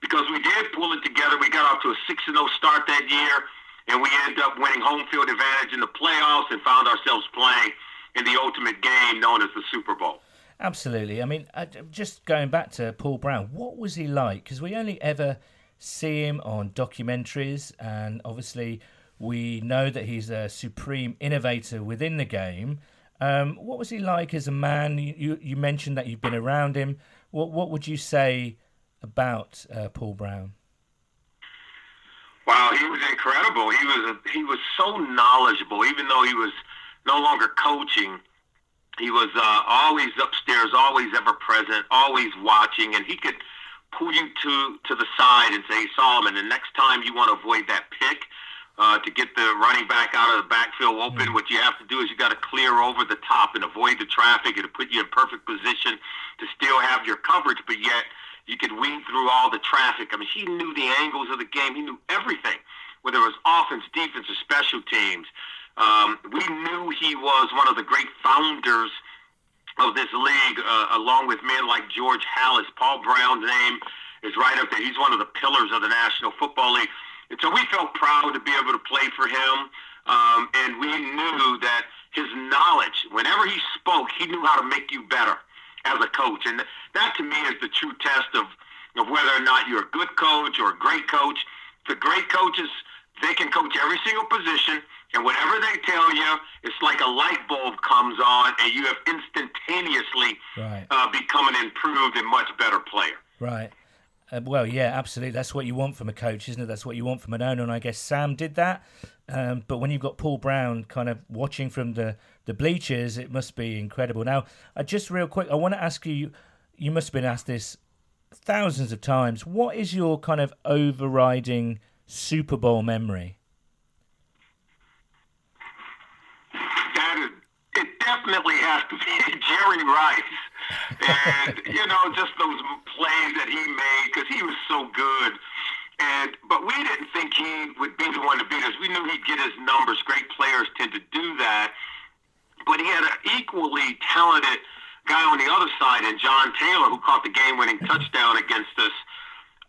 because we did pull it together. We got off to a 6 0 start that year, and we ended up winning home field advantage in the playoffs and found ourselves playing in the ultimate game known as the Super Bowl. Absolutely. I mean, just going back to Paul Brown, what was he like? Because we only ever see him on documentaries, and obviously we know that he's a supreme innovator within the game. Um, what was he like as a man? You, you mentioned that you've been around him. What what would you say about uh, Paul Brown? Wow, he was incredible. He was a, he was so knowledgeable, even though he was no longer coaching. He was uh, always upstairs, always ever present, always watching, and he could pull you to to the side and say, Solomon, the next time you want to avoid that pick, uh, to get the running back out of the backfield open. What you have to do is you got to clear over the top and avoid the traffic and to put you in perfect position to still have your coverage, but yet you could weave through all the traffic. I mean, he knew the angles of the game. He knew everything, whether it was offense, defense, or special teams. Um, we knew he was one of the great founders of this league, uh, along with men like George Halas. Paul Brown's name is right up there. He's one of the pillars of the National Football League. And so we felt proud to be able to play for him. Um, and we knew that his knowledge, whenever he spoke, he knew how to make you better as a coach. And that to me is the true test of, of whether or not you're a good coach or a great coach. The great coaches, they can coach every single position, and whatever they tell you, it's like a light bulb comes on, and you have instantaneously right. uh, become an improved and much better player. Right. Uh, well, yeah, absolutely. That's what you want from a coach, isn't it? That's what you want from an owner, and I guess Sam did that. Um, but when you've got Paul Brown kind of watching from the, the bleachers, it must be incredible. Now, uh, just real quick, I want to ask you. You must have been asked this thousands of times. What is your kind of overriding Super Bowl memory? That is, it definitely has to be Jerry Rice and you know just those plays that he made because he was so good. And but we didn't think he would be the one to beat us. We knew he'd get his numbers. Great players tend to do that. But he had an equally talented guy on the other side, and John Taylor, who caught the game-winning touchdown against us.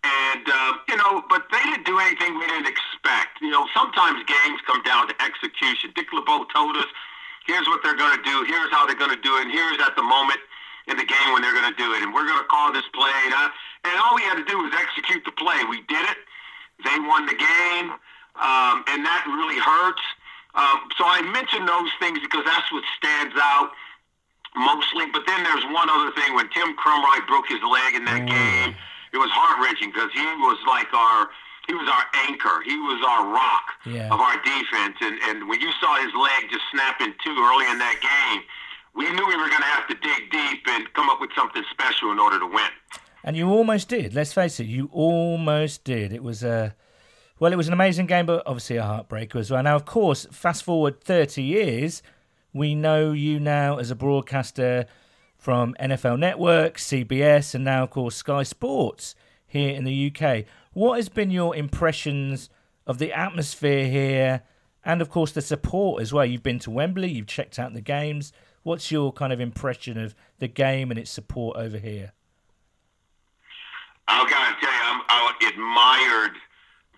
And uh, you know, but they didn't do anything we didn't expect. You know, sometimes games come down to execution. Dick LeBeau told us, "Here's what they're going to do. Here's how they're going to do it. And here's at the moment." In the game when they're going to do it. And we're going to call this play. And, uh, and all we had to do was execute the play. We did it. They won the game. Um, and that really hurts. Um, so I mention those things because that's what stands out mostly. But then there's one other thing. When Tim Krumrie broke his leg in that mm. game, it was heart wrenching because he was like our he was our anchor. He was our rock yeah. of our defense. And and when you saw his leg just snap in two early in that game, we knew we were going to have to dig deep and come up with something special in order to win. And you almost did. Let's face it, you almost did. It was a well, it was an amazing game, but obviously a heartbreaker as well. Now, of course, fast forward 30 years, we know you now as a broadcaster from NFL Network, CBS, and now, of course, Sky Sports here in the UK. What has been your impressions of the atmosphere here and, of course, the support as well? You've been to Wembley, you've checked out the games. What's your kind of impression of the game and its support over here? I gotta tell you, I'm, I admired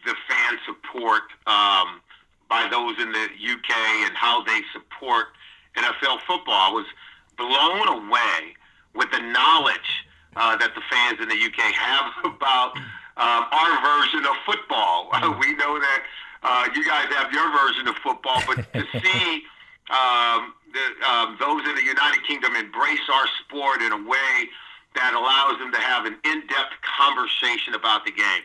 the fan support um, by those in the UK and how they support NFL football. I was blown away with the knowledge uh, that the fans in the UK have about um, our version of football. Mm-hmm. we know that uh, you guys have your version of football, but to see um, the, those in the United Kingdom embrace our sport in a way that allows them to have an in-depth conversation about the game.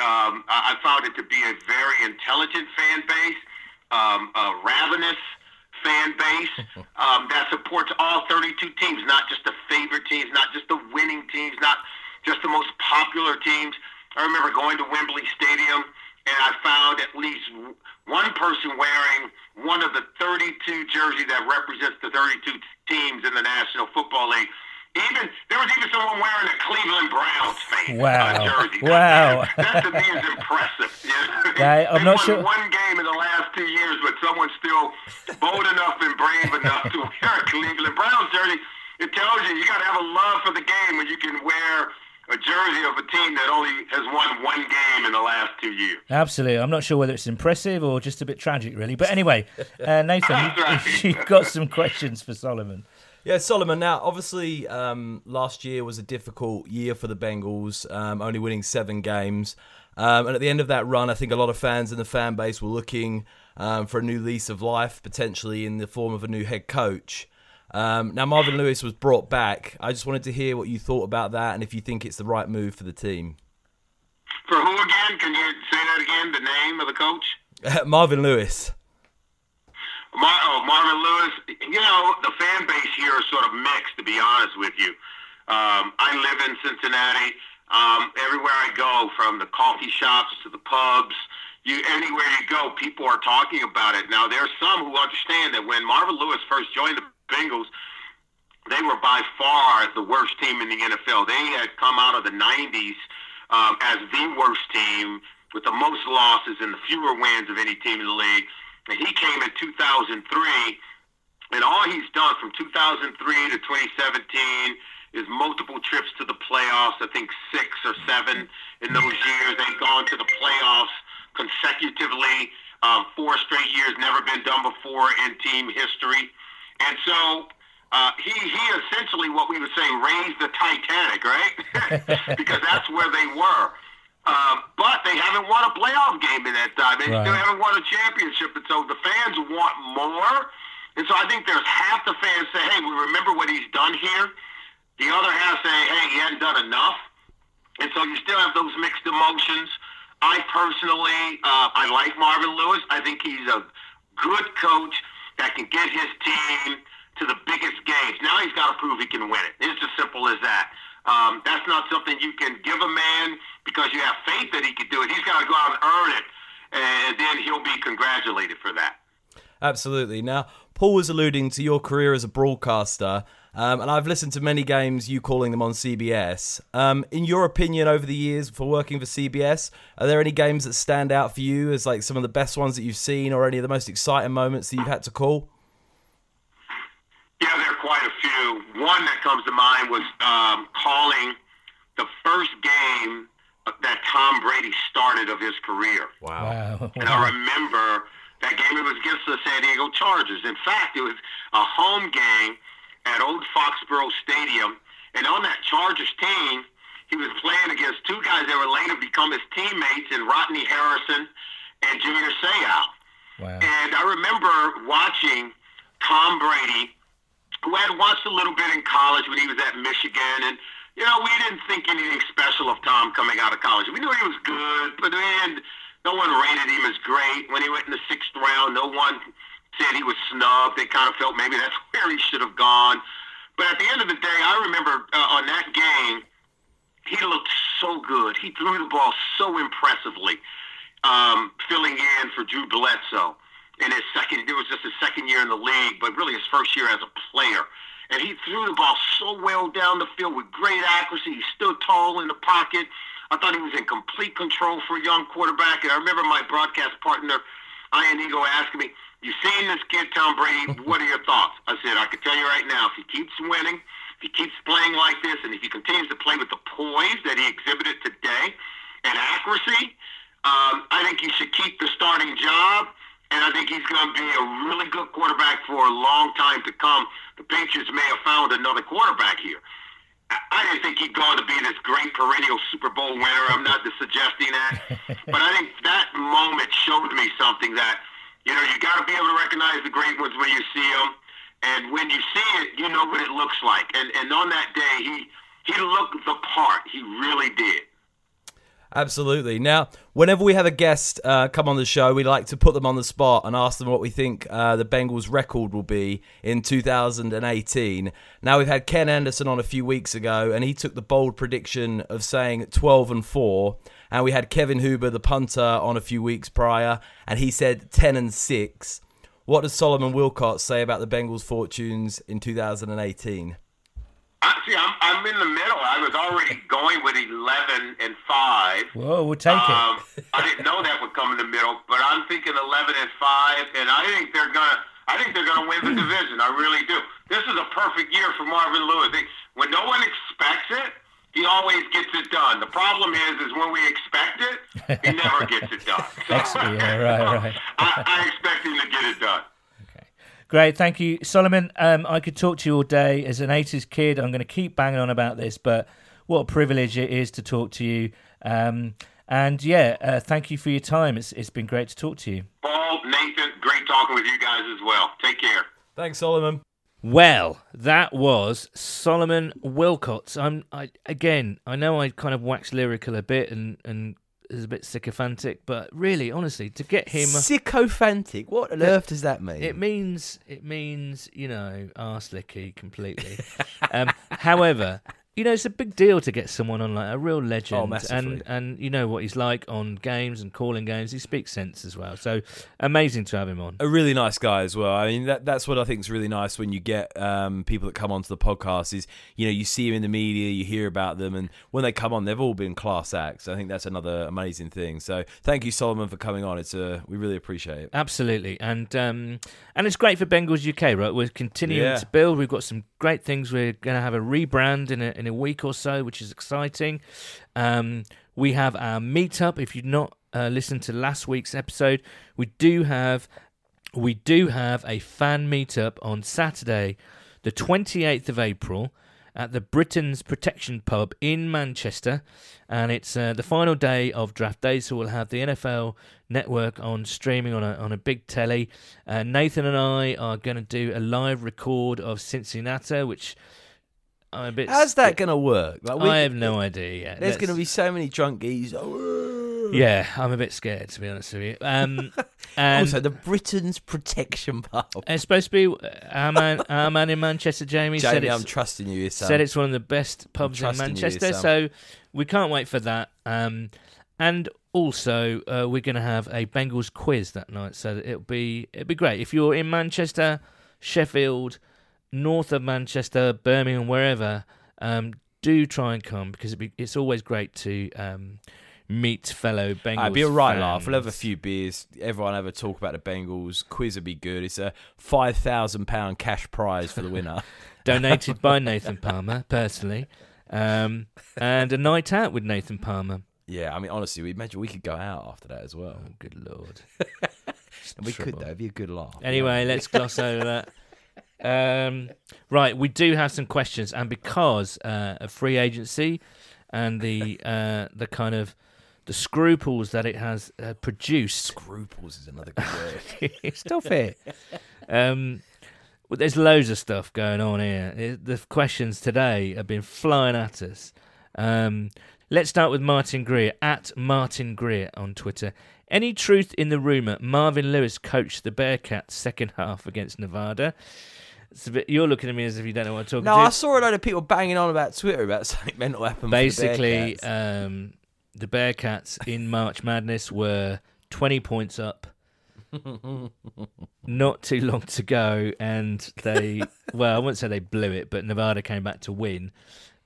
Um, I found it to be a very intelligent fan base, um, a ravenous fan base um, that supports all 32 teams, not just the favorite teams, not just the winning teams, not just the most popular teams. I remember going to Wembley Stadium and I found at least one person wearing one of the 32 jerseys that represents the 32 teams in the National Football League. Even there was even someone wearing a Cleveland Browns face wow. jersey. Wow, that to me is impressive. Yeah, I'm they not sure. One game in the last two years, but someone's still bold enough and brave enough to wear a Cleveland Browns jersey. It tells you you got to have a love for the game when you can wear a jersey of a team that only has won one game in the last two years. Absolutely. I'm not sure whether it's impressive or just a bit tragic, really. But anyway, uh, Nathan, you, right. you've got some questions for Solomon. Yeah, Solomon. Now, obviously, um, last year was a difficult year for the Bengals, um, only winning seven games. Um, and at the end of that run, I think a lot of fans in the fan base were looking um, for a new lease of life, potentially in the form of a new head coach. Um, now, Marvin Lewis was brought back. I just wanted to hear what you thought about that and if you think it's the right move for the team. For who again? Can you say that again? The name of the coach? Marvin Lewis. Mar- oh, Marvin Lewis. You know, the fan base here is sort of mixed, to be honest with you. Um, I live in Cincinnati. Um, everywhere I go, from the coffee shops to the pubs, you anywhere you go, people are talking about it. Now, there are some who understand that when Marvin Lewis first joined the Bengals, they were by far the worst team in the NFL. They had come out of the 90s um, as the worst team with the most losses and the fewer wins of any team in the league. And he came in 2003, and all he's done from 2003 to 2017 is multiple trips to the playoffs. I think six or seven in those years. They've gone to the playoffs consecutively, um, four straight years, never been done before in team history. And so uh, he he essentially what we would say raised the Titanic, right? because that's where they were. Um, but they haven't won a playoff game in that time. They Right. still haven't won a championship, and so the fans want more. And so I think there's half the fans say, "Hey, we remember what he's done here." The other half say, "Hey, he hadn't done enough." And so you still have those mixed emotions. I personally, uh, I like Marvin Lewis. I think he's a good coach that can get his team to the biggest games. Now he's got to prove he can win it. It's as simple as that. Um, that's not something you can give a man because you have faith that he can do it. He's got to go out and earn it, and then he'll be congratulated for that. Absolutely. Now, Paul was alluding to your career as a broadcaster, um, and I've listened to many games you calling them on CBS. Um, in your opinion, over the years for working for CBS, are there any games that stand out for you as like some of the best ones that you've seen, or any of the most exciting moments that you've had to call? Yeah, there are quite a few. One that comes to mind was um, calling the first game that Tom Brady started of his career. Wow. wow. And I remember that game, it was against the San Diego Chargers. In fact, it was a home game at Old Foxborough Stadium. And on that Chargers team, he was playing against two guys that would later become his teammates in Rodney Harrison and Junior Seau. Wow. And I remember watching Tom Brady, who I had watched a little bit in college when he was at Michigan. And, you know, we didn't think anything special of Tom coming out of college. We knew he was good, but then no one rated him as great. When he went in the sixth round, no one said he was snubbed. They kind of felt maybe that's where he should have gone. But at the end of the day, I remember uh, on that game, he looked so good. He threw the ball so impressively, um, filling in for Drew Bledsoe in his second. It was just his second year in the league, but really his first year as a player. And he threw the ball so well down the field with great accuracy. He stood tall in the pocket. I thought he was in complete control for a young quarterback. And I remember my broadcast partner, Ian Eagle, asking me, "You seen this kid, Tom Brady? What are your thoughts?" I said, "I can tell you right now, if he keeps winning." He keeps playing like this and if he continues to play with the poise that he exhibited today and accuracy, um, I think he should keep the starting job. And I think he's going to be a really good quarterback for a long time to come. The Patriots may have found another quarterback here. I didn't think he'd go to be this great perennial Super Bowl winner. I'm not suggesting that. but I think that moment showed me something that, you know, you got to be able to recognize the great ones when you see them. And when you see it, you know what it looks like. And and on that day, he he looked the part. He really did. Absolutely. Now, whenever we have a guest uh, come on the show, we like to put them on the spot and ask them what we think uh, the Bengals' record will be in 2018. Now, we've had Ken Anderson on a few weeks ago, and he took the bold prediction of saying 12 and 4. And we had Kevin Huber, the punter, on a few weeks prior, and he said 10 and 6. What does Solomon Wilcots say about the Bengals' fortunes in 2018? See, I'm, I'm in the middle. I was already going with 11 and 5. Whoa, we'll take um, it. I didn't know that would come in the middle, but I'm thinking 11 and 5, and I think they're going to. I think they're going to win the division. I really do. This is a perfect year for Marvin Lewis. When no one expects it, he always gets it done. The problem is, is when we expect it, he never gets it done. So, yeah, right, right. I, I expect him to get it done. Okay, Great, thank you, Solomon. Um, I could talk to you all day. As an 80s kid, I'm going to keep banging on about this, but what a privilege it is to talk to you. Um, and yeah, uh, thank you for your time. It's it's been great to talk to you. Paul, Nathan, great talking with you guys as well. Take care. Thanks, Solomon. Well, that was Solomon Wilcots. I'm I again. I know I kind of waxed lyrical a bit and and is a bit sycophantic, but really, honestly, to get him sycophantic, what on earth does that mean? It means it means you know arse licky completely. um, however, you know, it's a big deal to get someone on like a real legend, oh, and and you know what he's like on games and calling games. He speaks sense as well, so amazing to have him on. A really nice guy as well. I mean, that that's what I think is really nice when you get um, people that come onto the podcast. Is you know you see them in the media, you hear about them, and when they come on, they've all been class acts. I think that's another amazing thing. So thank you, Solomon, for coming on. It's a we really appreciate it. Absolutely, and um, and it's great for Bengals UK. Right, we're continuing yeah. to build. We've got some great things. We're going to have a rebrand in a in a week or so, which is exciting. Um, we have our meetup. If you've not uh, listened to last week's episode, we do have we do have a fan meetup on Saturday, the 28th of April at the Britain's Protection Pub in Manchester, and it's uh, the final day of draft day. So we'll have the NFL Network on streaming on a on a big telly. Uh, Nathan and I are going to do a live record of Cincinnati, which I'm a bit. How's that going to work? Like, I have no idea yet. There's going to be so many drunk geese. Yeah, I'm a bit scared to be honest with you. Um, and also, the Britain's Protection Pub. It's supposed to be our man, our man in Manchester, Jamie. Jamie, said I'm trusting you. Said it's one of the best pubs in Manchester, you, so we can't wait for that. Um, and also, uh, we're going to have a Bengals quiz that night, so it'll be it'll be great if you're in Manchester, Sheffield north of Manchester, Birmingham, wherever, um, do try and come because be, it's always great to um, meet fellow Bengals. It'd be a right fans. laugh. We'll have a few beers. Everyone have a talk about the Bengals. Quiz would be good. It's a five thousand pound cash prize for the winner. Donated by Nathan Palmer personally, um, and a night out with Nathan Palmer. Yeah, I mean, honestly, we imagine we could go out after that as well. Oh, good lord. we could though. It'd be a good laugh. Anyway, let's gloss over that. Um, right, we do have some questions, and because uh, of free agency and the uh, the kind of the scruples that it has uh, produced. Scruples is another good word. Stop it. Um, well, there's loads of stuff going on here. The questions today have been flying at us. Um, let's start with Martin Greer at Martin Greer on Twitter. Any truth in the rumor Marvin Lewis coached the Bearcats second half against Nevada? Bit, you're looking at me as if you don't know what I'm talking No, to. I saw a load of people banging on about Twitter about something mental happened. for the Basically, Bearcats. um, the Bearcats in March Madness were 20 points up. Not too long to go, and they, well, I wouldn't say they blew it, but Nevada came back to win,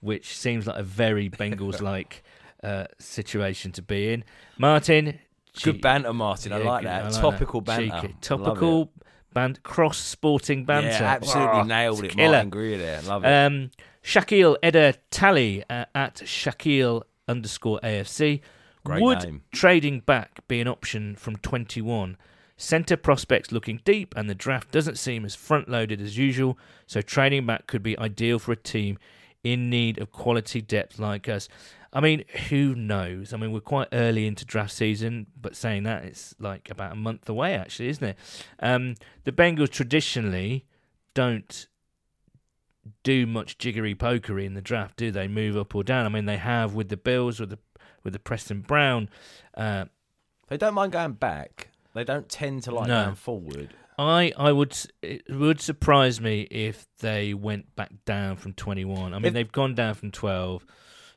which seems like a very Bengals like uh, situation to be in. Martin, good che- banter, Martin. I like good- that. I like Topical that. banter. Cheeky. I love it. Topical band, cross sporting banter. Yeah, absolutely Oh, nailed it, killer. Martin Greer there. Love it. Um, Shaquille Eder Tally uh, at Shaquille underscore AFC. Great Would name. trading back be an option from 21? Centre prospects looking deep, and the draft doesn't seem as front loaded as usual, so trading back could be ideal for a team in need of quality depth like us. I mean, who knows? I mean, we're quite early into draft season, but saying that, it's like about a month away, actually, isn't it? Um, the Bengals traditionally don't do much jiggery pokery in the draft, do they? Move up or down? I mean, they have with the Bills, with the with the Preston Brown. Uh, They don't mind going back. They don't tend to like No. going forward. I I would it would surprise me if they went back down from 21. I mean, If- they've gone down from 12,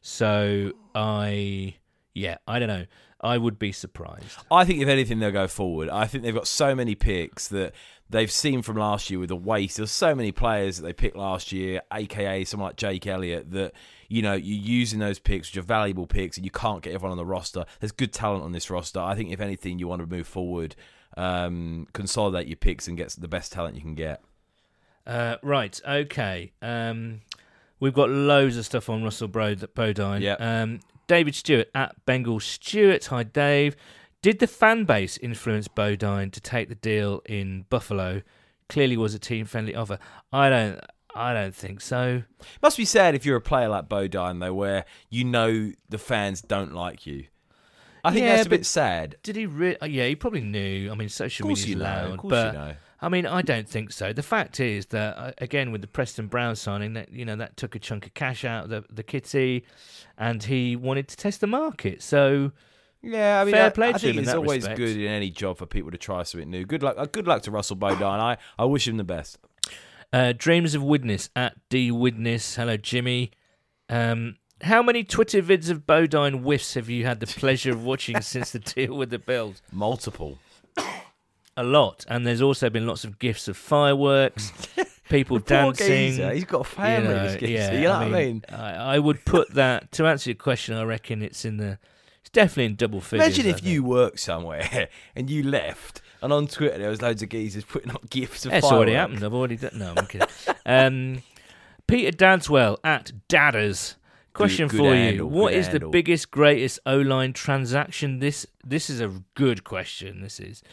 so I yeah, I don't know. I would be surprised. I think if anything, they'll go forward. I think they've got so many picks that they've seen from last year with the waste. There's so many players that they picked last year, aka someone like Jake Elliott, that you know you're using those picks, which are valuable picks, and you can't get everyone on the roster. There's good talent on this roster. I think if anything, you want to move forward, um, consolidate your picks, and get the best talent you can get. Uh, right, okay. Um, we've got loads of stuff on Russell Brod- Bodine. Yeah. Um, David Stewart at Bengal Stewart. Hi, Dave. Did the fan base influence Bodine to take the deal in Buffalo? Clearly, was a team-friendly offer. I don't. I don't think so. Must be sad if you're a player like Bodine though, where you know the fans don't like you. I think Yeah, that's a bit sad. Did he? really? uh, yeah, he probably knew. I mean, social Of course media's you know. loud, but you know. I mean, I don't think so. The fact is that uh, again, with the Preston Brown signing, that you know that took a chunk of cash out of the the kitty, and he wanted to test the market. So Yeah, I mean, Fair I, play I to think him it's always respect. good in any job for people to try something new. Good luck, uh, good luck to Russell Bodine. I, I wish him the best. Uh, Dreams of Widness at D Widness. Hello, Jimmy. Um, how many Twitter vids of Bodine whiffs have you had the pleasure of watching since the deal with the Bills? Multiple. A lot, and there's also been lots of gifts of fireworks, people dancing. geezer, he's got a family. you know, yeah, you know what I mean? I, I would put that to answer your question. I reckon it's in the. It's definitely in double figures. Imagine if you worked somewhere and you left, and on Twitter there was loads of geezers putting up gifts of It's fireworks. already happened. I've already done. No, I'm kidding. um, Peter Dadswell at Dadders. Question good for you: handle, What good is the biggest, greatest O line transaction? This this is a good question. This is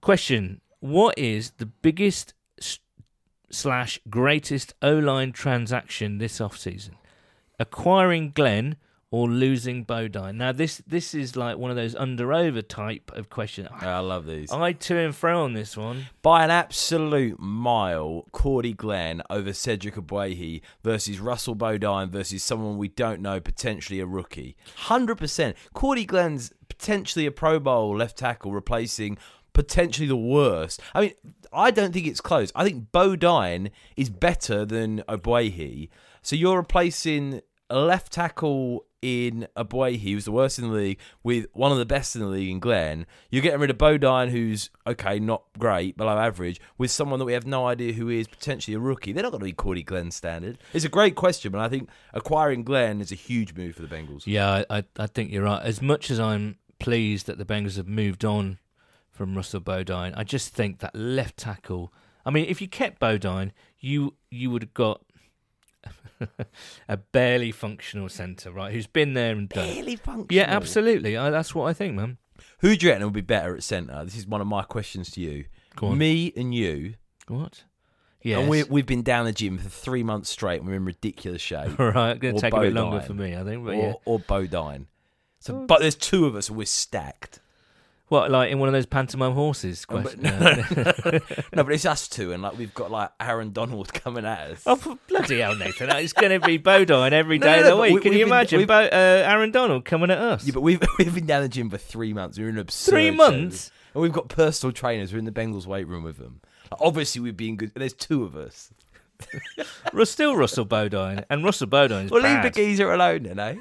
question: What is the biggest slash greatest O line transaction this off season? Acquiring Glenn or losing Bodine? Now this this is like one of those under over type of question. Ah, I love these. I to and fro on this one. By an absolute mile, Cordy Glenn over Cedric Ogbuehi versus Russell Bodine versus someone we don't know, potentially a rookie. 100%. Cordy Glenn's potentially a Pro Bowl left tackle replacing potentially the worst. I mean, I don't think it's close. I think Bodine is better than Ogbuehi. So you're replacing a left tackle in a boy, he was the worst in the league, with one of the best in the league in Glenn. You're getting rid of Bodine, who's okay, not great, below average, with someone that we have no idea who is potentially a rookie. They're not going to be Cordy Glenn standard. It's a great question, but I think acquiring Glenn is a huge move for the Bengals. Yeah, I, I, think you're right. As much as I'm pleased that the Bengals have moved on from Russell Bodine, I just think that left tackle. I mean, if you kept Bodine, you you would have got a barely functional centre, right? Who's been there and done. Barely functional. Yeah, absolutely. I, that's what I think, man. Who do you reckon would be better at centre? This is one of my questions to you. Go on. Me and you. What? Yeah. And we, we've been down the gym for three months straight and we're in ridiculous shape. right, going or to take a bit longer for me, I think. But or, yeah. or Bodine. So, Oh. but there's two of us and we're stacked. What, like in one of those pantomime horses? Oh, but- Question. uh, No, but it's us two, and like we've got like Aaron Donald coming at us. Oh, bloody hell, Nathan. It's going to be Bodine every No, day no, of the week. we- Can you been- imagine Bo- uh, Aaron Donald coming at us? Yeah, but we've we've been down the gym for three months. We're in absurd Three months? and we've got personal trainers. We're in the Bengals weight room with them. Obviously, we've been good. There's two of us. Still Russell Bodine, and Russell Bodine is Well, leave the geezer alone, then, eh?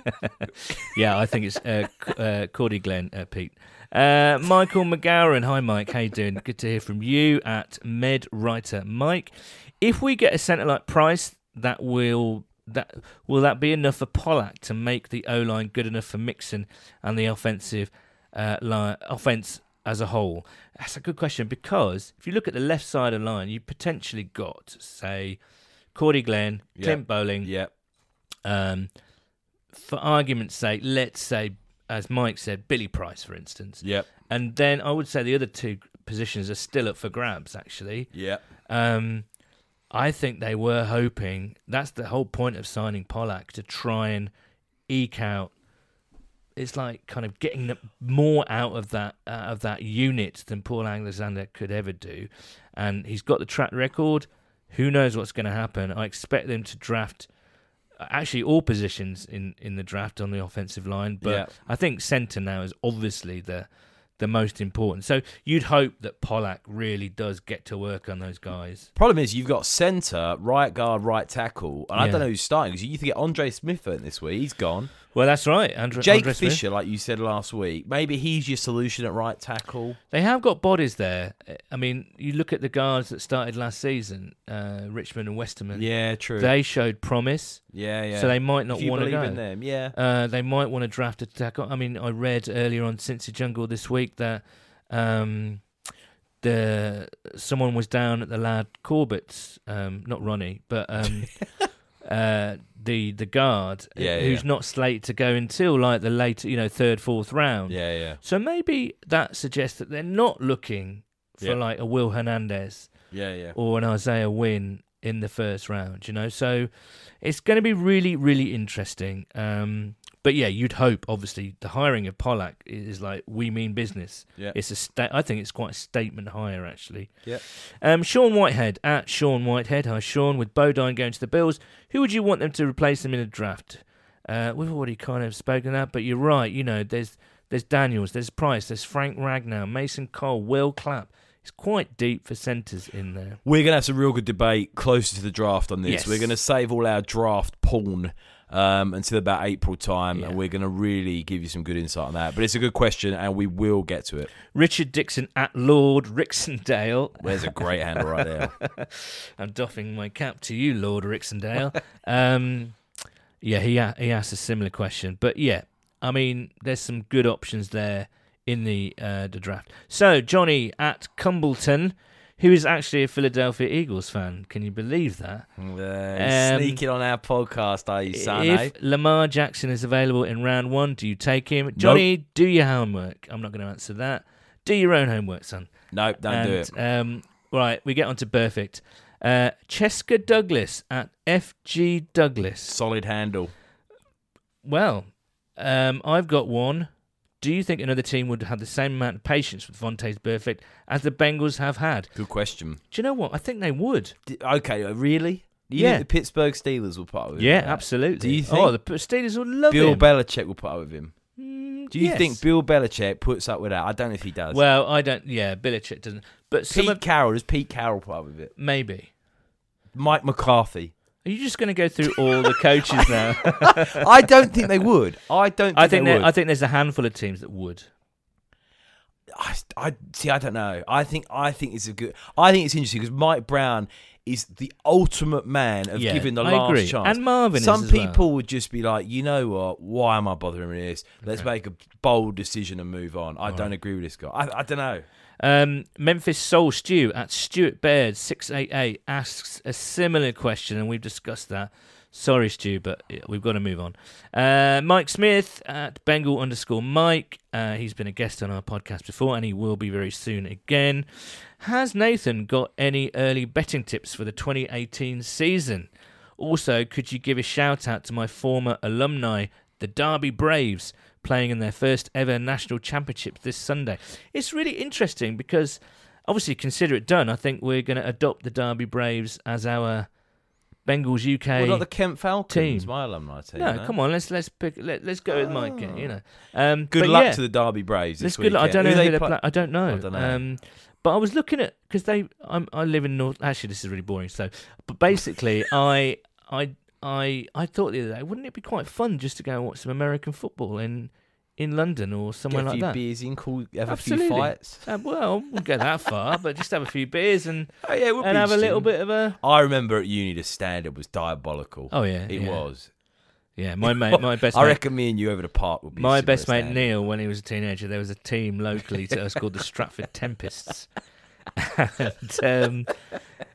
Yeah, I think it's uh, uh, Cordy Glenn, uh, Pete. Uh, Michael McGowan. Hi, Mike. How you doing? Good to hear from you at Med Writer. Mike, if we get a centre like Price, that will that will that be enough for Pollack to make the O line good enough for Mixon and the offensive uh, line, offense as a whole? That's a good question because if you look at the left side of the line, you potentially got say Cordy Glenn, Yeah. Clint Boling, yeah. um, for argument's sake, let's say, as Mike said, Billy Price, for instance. Yep. And then I would say the other two positions are still up for grabs, actually. Yep. Um, I think they were hoping that's the whole point of signing Pollack to try and eke out. It's like kind of getting the- more out of that out of that unit than Paul Alexander could ever do, and he's got the track record. Who knows what's going to happen? I expect them to draft uh, actually all positions in, in the draft on the offensive line, but Yeah. I think centre now is obviously the the most important. So you'd hope that Pollack really does get to work on those guys. Problem is, you've got centre, right guard, right tackle, and I don't know who's starting because you used to get Andre Smith in this week. He's gone. Well, that's right. Andre, Jake Andre Smith. Fisher, like you said last week, maybe he's your solution at right tackle. They have got bodies there. I mean, you look at the guards that started last season, uh, Richmond and Westerman. Yeah, true. They showed promise, yeah, yeah. so they might not want to go. in them, yeah. Uh, they might want to draft a tackle. I mean, I read earlier on Cincy Jungle this week that um, the someone was down at the lad Corbett's, um, not Ronnie, but um, uh, the the guard Yeah, who's yeah. not slated to go until like the later, you know, third, fourth round. Yeah, yeah, So maybe that suggests that they're not looking for Yeah. like a Will Hernandez yeah, yeah. or an Isaiah Wynn in the first round, you know. So it's going to be really, really interesting. Um, but yeah, you'd hope, obviously, the hiring of Pollack is like we mean business. Yeah. It's a sta- I think it's quite a statement hire, actually. Yeah. Um, Sean Whitehead at Sean Whitehead. Hi, Sean. With Bodine going to the Bills, who would you want them to replace them in a draft? Uh, we've already kind of spoken that, but you're right. You know, there's there's Daniels, there's Price, there's Frank Ragnow, Mason Cole, Will Clapp. It's quite deep for centres in there. We're going to have some real good debate closer to the draft on this. Yes. We're going to save all our draft porn um, until about April time, Yeah. and we're going to really give you some good insight on that. But it's a good question, and we will get to it. Richard Dixon at Lord Rixendale. There's a great handle right there. I'm doffing my cap to you, Lord Rixendale. um, yeah, he he asked a similar question, but yeah, I mean, there's some good options there in the uh, the draft. So Johnny at Cumbleton, who is actually a Philadelphia Eagles fan, can you believe that? Uh, Um, sneaking on our podcast, are you, son? eh? if Lamar Jackson is available in round one, do you take him? Johnny, do your homework. I'm not going to answer that. Do your own homework, son. Nope, don't do it. Um, right, we get on to Burfict. Uh, Cheska Douglas at FG Douglas. Solid handle. Well, um, I've got one. Do you think another team would have the same amount of patience with Vontaze Burfict as the Bengals have had? Good question. Do you know what? I think they would. D- Okay, uh, really? You Yeah. think the Pittsburgh Steelers will part up with him? Yeah, like that? absolutely. Do you think? Oh, think the P- Steelers will love it? Bill him. Belichick will part up with him? Mm, Do you yes. think Bill Belichick puts up with that? I don't know if he does. Well, I don't. Yeah, Belichick doesn't. But some Pete of, Carroll, does Pete Carroll part up with it? maybe. Mike McCarthy. Are you just going to go through all the coaches now? I don't think they would. I don't think, I think they there, would. I think there's a handful of teams that would. I, I see. I don't know. I think. I think it's a good. I think it's interesting because Mike Brown is the ultimate man of Yeah, giving the I last agree. chance. And Marvin is Some as well. people would just be like, you know what? Why am I bothering with this? Let's Okay. make a bold decision and move on. I don't agree with this guy. I, I don't know. Um, Memphis Soul Stew at Stuart Baird six eight eight asks a similar question, and we've discussed that. Sorry, Stu, but we've got to move on. Uh, Mike Smith at Bengal underscore Mike. Uh, he's been a guest on our podcast before, and he will be very soon again. Has Nathan got any early betting tips for the 2018 season? Also, could you give a shout out to my former alumni, the Derby Braves, playing in their first ever national championship this Sunday? It's really interesting because, obviously, consider it done. I think we're going to adopt the Derby Braves as our Bengals UK. Well, not the Kent Falcons, team. my alumni team. no, no? come on, let's let's pick. Let, let's go with Mike. Oh. You know, um, Good luck yeah, to the Derby Braves this good. luck. I don't know Who who they play. I don't know. I don't know. Um, but I was looking at because they. I'm, I live in North. Actually, this is really boring. So, but basically, I I I I thought the other day, wouldn't it be quite fun just to go and watch some American football in in London or somewhere Get a like few that? beers in, call, have Absolutely. a few fights. Uh, well, we'll go that far, but just have a few beers and Oh, yeah, it would and be have a little bit of a. I remember at uni the standard was diabolical. Oh yeah, it yeah. was. Yeah, my mate, my best I mate, reckon me and you over the park would be. my best mate standard. Neil, when he was a teenager, there was a team locally to us called the Stratford Tempests, and, um,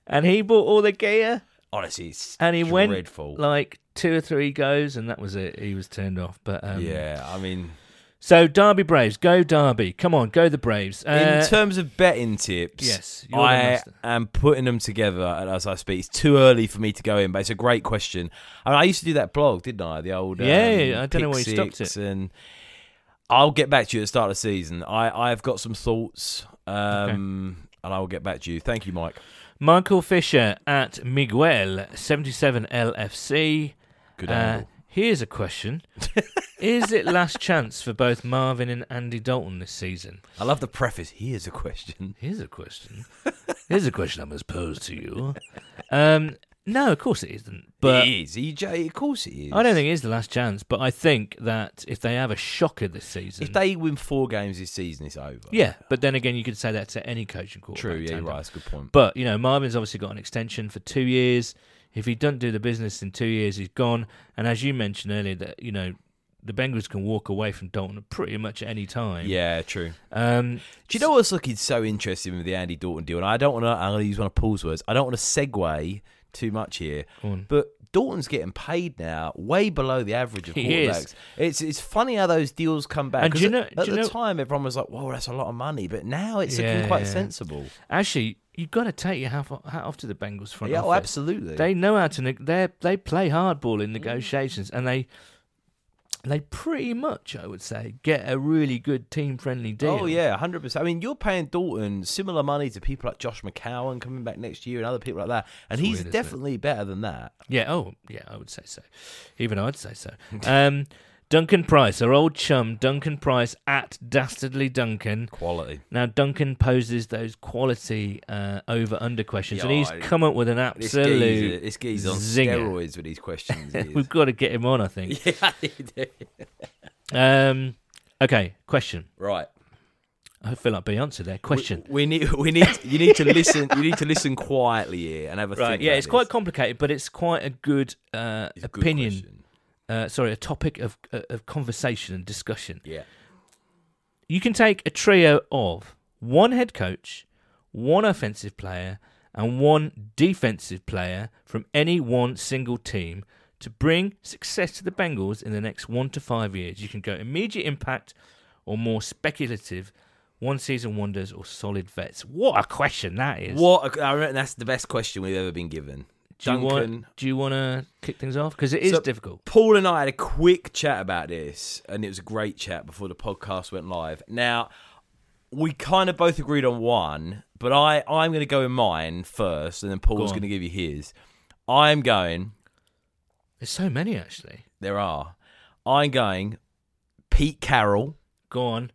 and he bought all the gear, Honestly, it's and he went dreadful. like two or three goes, and that was it. He was turned off. But um, yeah, I mean, So Derby Braves, go Derby! Come on, go the Braves! in Uh, terms of betting tips, yes, I am putting them together as I speak. It's too early for me to go in, but it's a great question. I, mean, I used to do that blog, didn't I? The old Yeah, um, I don't know where you stopped it. and I'll get back to you at the start of the season. I I've got some thoughts, um, and I will get back to you. Thank you, Mike. Michael Fisher at Miguel seventy seven LFC. Good Uh, here's a question: Is it last chance for both Marvin and Andy Dalton this season? I love the preface. Here's a question. Here's a question. Here's a question I must pose to you. Um, no, of course it isn't. But it is. EJ, of course it is. I don't think it is the last chance. But I think that if they have a shocker this season, If they win four games this season, it's over. yeah. But then again, you could say that to any coaching quarterback. True. Yeah, you're right. That's a good point. But you know, Marvin's obviously got an extension for two years. If he doesn't do the business in two years, he's gone. And as you mentioned earlier, that you know, the Bengals can walk away from Dalton pretty much at any time. Yeah, true. Um, Do you know what's looking so interesting with the Andy Dalton deal? And I don't want to. I'm going to use one of Paul's words. I don't want to segue too much here, but Dalton's getting paid now, way below the average of He quarterbacks. is. It's it's funny how those deals come back. And do you know- at, do you the know- time, everyone was like, "Whoa, that's a lot of money," but now it's Yeah, looking quite yeah. sensible. actually, you've got to take your hat off, hat off to the Bengals front yeah, oh, office. absolutely. They know how to. They they play hardball Mm. in negotiations, and they they pretty much, I would say, get a really good team friendly deal. Oh yeah, hundred percent. I mean, you're paying Dalton similar money to people like Josh McCown coming back next year and other people like that, and It's he's weird, definitely better than that. Yeah. Oh, yeah. I would say so. Even I'd say so. Um, Duncan Price, our old chum, Duncan Price at Dastardly Duncan. Quality. Now Duncan poses those quality uh, over under questions, and he's I- come up with an absolute. this geezer's on zinger. steroids with these questions. We've got to get him on, I think. yeah, Um, okay, question. right. I feel like Beyonce there. Question. We, we need. We need. You need to listen. You need to listen quietly here and have a Right, think. yeah, it's quite complicated, but it's quite a good uh, good opinion. question. Uh, sorry, a topic of uh, of conversation and discussion. Yeah. You can take a trio of one head coach, one offensive player, and one defensive player from any one single team to bring success to the Bengals in the next one to five years. You can go immediate impact or more speculative, one season wonders or solid vets. What a question that is! What? I reckon that's the best question we've ever been given. Do you Duncan. want? Do you want to kick things off because it is So- difficult? Paul and I had a quick chat about this, and it was a great chat before the podcast went live. Now, we kind of both agreed on one, but I, I'm going to go in mine first, and then Paul's on. going to give you his. I'm going, There's so many actually. there are, I'm going Pete Carroll, Go on,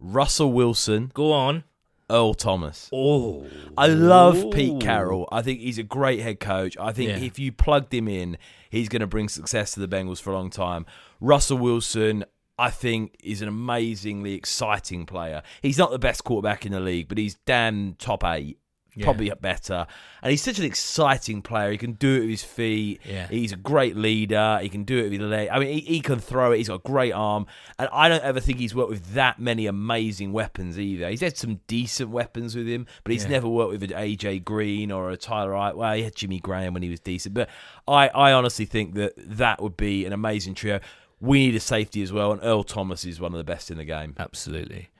Russell Wilson, go on. Earl Thomas. Oh, I love Pete Carroll. I think he's a great head coach. I think Yeah. if you plugged him in, he's going to bring success to the Bengals for a long time. Russell Wilson, I think, is an amazingly exciting player. He's not the best quarterback in the league, but he's damn top eight. Yeah. Probably better, and he's such an exciting player. He can do it with his feet. Yeah. He's a great leader. He can do it with the leg. I mean, he, he can throw it. He's got a great arm, and I don't ever think he's worked with that many amazing weapons either. He's had some decent weapons with him, but he's Yeah. never worked with an AJ Green or a Tyler Wright. Well, he had Jimmy Graham when he was decent, but I, I honestly think that that would be an amazing trio. We need a safety as well, and Earl Thomas is one of the best in the game. Absolutely.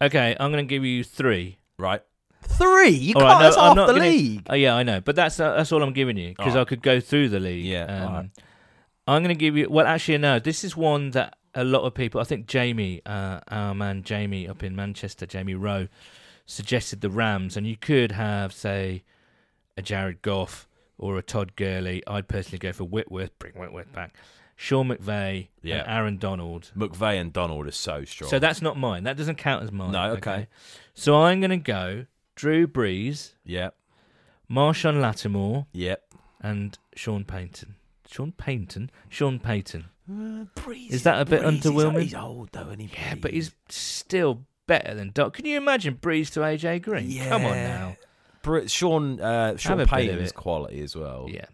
Okay, I'm going to give you three. Right? Three? You All can't. right, no, that's I'm half not the gonna- league. Oh yeah, I know, but that's uh, that's all I'm giving you because. I could go through the league. Yeah, Um. I'm going to give you. Well, actually, no. This is one that a lot of people. I think Jamie, uh, our man Jamie up in Manchester, Jamie Rowe, suggested the Rams, and you could have say a Jared Goff or a Todd Gurley. I'd personally go for Whitworth. Bring Whitworth back. Sean McVay Yeah. and Aaron Donald. McVay and Donald are so strong. So that's not mine. That doesn't count as mine. No, okay. So I'm going to go Drew Brees, yep, Marshon Lattimore, yep. and Sean Payton. Sean Payton? Sean Payton. Brees, Is that a bit Brees, underwhelming? He's, old though, and he. Yeah, but he's still better than Doc. Can you imagine Brees to AJ Green? Come on Yeah. now. Br- Sean uh, Have Sean a bit of Payton's it. quality as well. Yeah.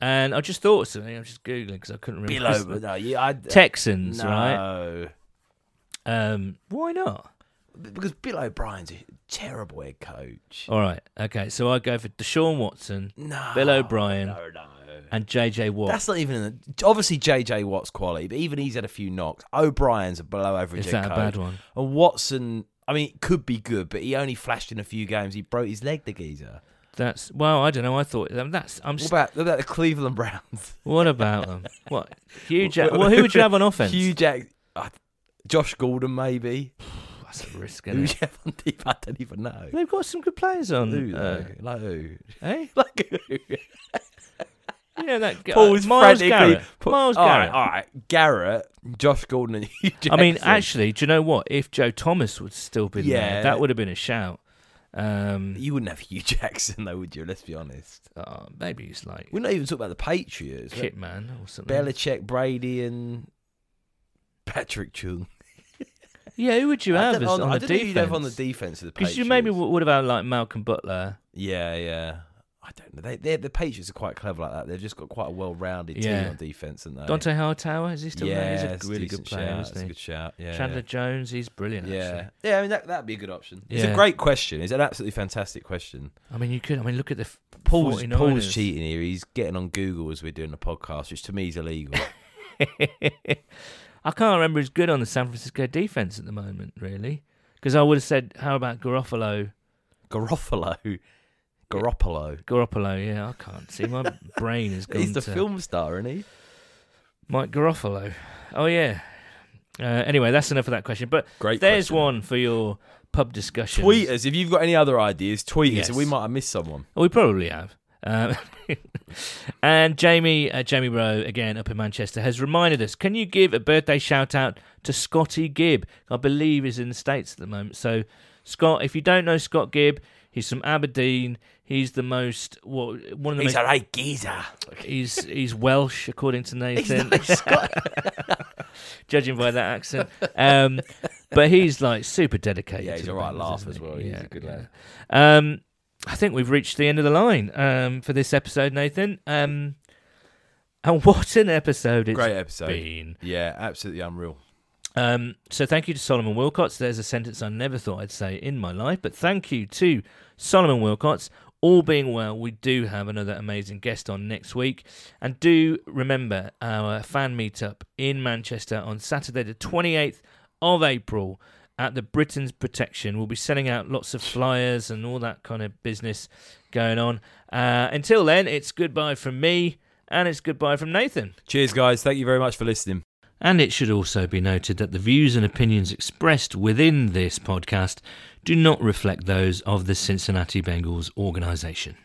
And I just thought of something. I was just Googling because I couldn't remember. Below, but no, yeah, I, Texans, right? no. Um, why not? because Bill O'Brien's a terrible head coach. All right. Okay. So I go for Deshaun Watson No, Bill O'Brien. No, no. and JJ Watt. That's not even an, obviously JJ Watt's quality, but even he's had a few knocks. O'Brien's a below average Is that a bad one? And Watson, I mean, it could be good, but he only flashed in a few games. He broke his leg, the geezer. That's well. I don't know. I thought um, that's. I'm. What St- about, what about the Cleveland Browns? what about them? What? Hugh Jack. Well, who would you have on offense? Hugh Jack, uh, Josh Gordon, maybe. That's a risk, Who isn't it? you have on deep? I don't even know. They've got some good players on. Who, uh, though? like who? eh? Like who? Yeah, that guy. Paul's Myles frantically. Garrett. Myles all Garrett. All right, Garrett, Josh Gordon, and Hue I mean, actually, do you know what? If Joe Thomas would still been Yeah. there, that would have been a shout. Um, you wouldn't have Hue Jackson, though, would you? Let's be honest. oh, maybe he's like We're not even talking about the Patriots. Kitman or something. Belichick, Brady, and Patrick Chung. Yeah, who would you have as on, on, I the don't know who you'd have on the defense? defense of the Because Patriots. you maybe w- would have had like Malcolm Butler. Yeah, yeah. I don't know. They, the Patriots are quite clever like that. They've just got quite a well-rounded Yeah. team on defense, and they. Dont'a Hightower is he still there? He's a really decent good player, shout. isn't It's a he? good shout. Yeah, Chandler Jones, he's brilliant. Yeah, Actually. yeah. I mean that that'd be a good option. It's Yeah. a great question. It's an absolutely fantastic question. I mean, you could. I mean, look at the f- Paul's 49ers. Paul's cheating here. He's getting on Google as we're doing the podcast, which to me is illegal. I can't remember who's good on the San Francisco defense at the moment, really. Because I would have said, how about Garofalo? Garofalo, Garoppolo. Garoppolo, yeah, I can't see. My brain is gone He's the to film star, isn't he? Mike Garofalo. Oh, yeah. Uh, anyway, that's enough of that question. But Great. there's question. one for your pub discussion. Tweet us if you've got any other ideas. Tweet us, Yes. and we might have missed someone. We probably have. Um, and Jamie, uh, Jamie Rowe, again up in Manchester, has reminded us: Can you give a birthday shout out to Scotty Gibb? I believe he's in the states at the moment. So, Scott, if you don't know Scott Gibb, he's from Aberdeen. He's the most what one of the He's most. a right geezer. He's he's Welsh according to Nathan, judging by that accent. Um, but he's like super dedicated. Yeah, he's a right laugh as well. He's a good lad. Um, I think we've reached the end of the line um, for this episode, Nathan. Um, and what an episode it's Great episode. been. Yeah, absolutely unreal. Um, so thank you to Solomon Wilcots. There's a sentence I never thought I'd say in my life, but thank you to Solomon Wilcots. All being well, we do have another amazing guest on next week. And do remember our fan meetup in Manchester on Saturday, the 28th of April at the Britons Protection. We'll be sending out lots of flyers and all that kind of business going on. Uh, until then, it's goodbye from me and it's goodbye from Nathan. Cheers, guys. Thank you very much for listening. And it should also be noted that the views and opinions expressed within this podcast do not reflect those of the Cincinnati Bengals organisation.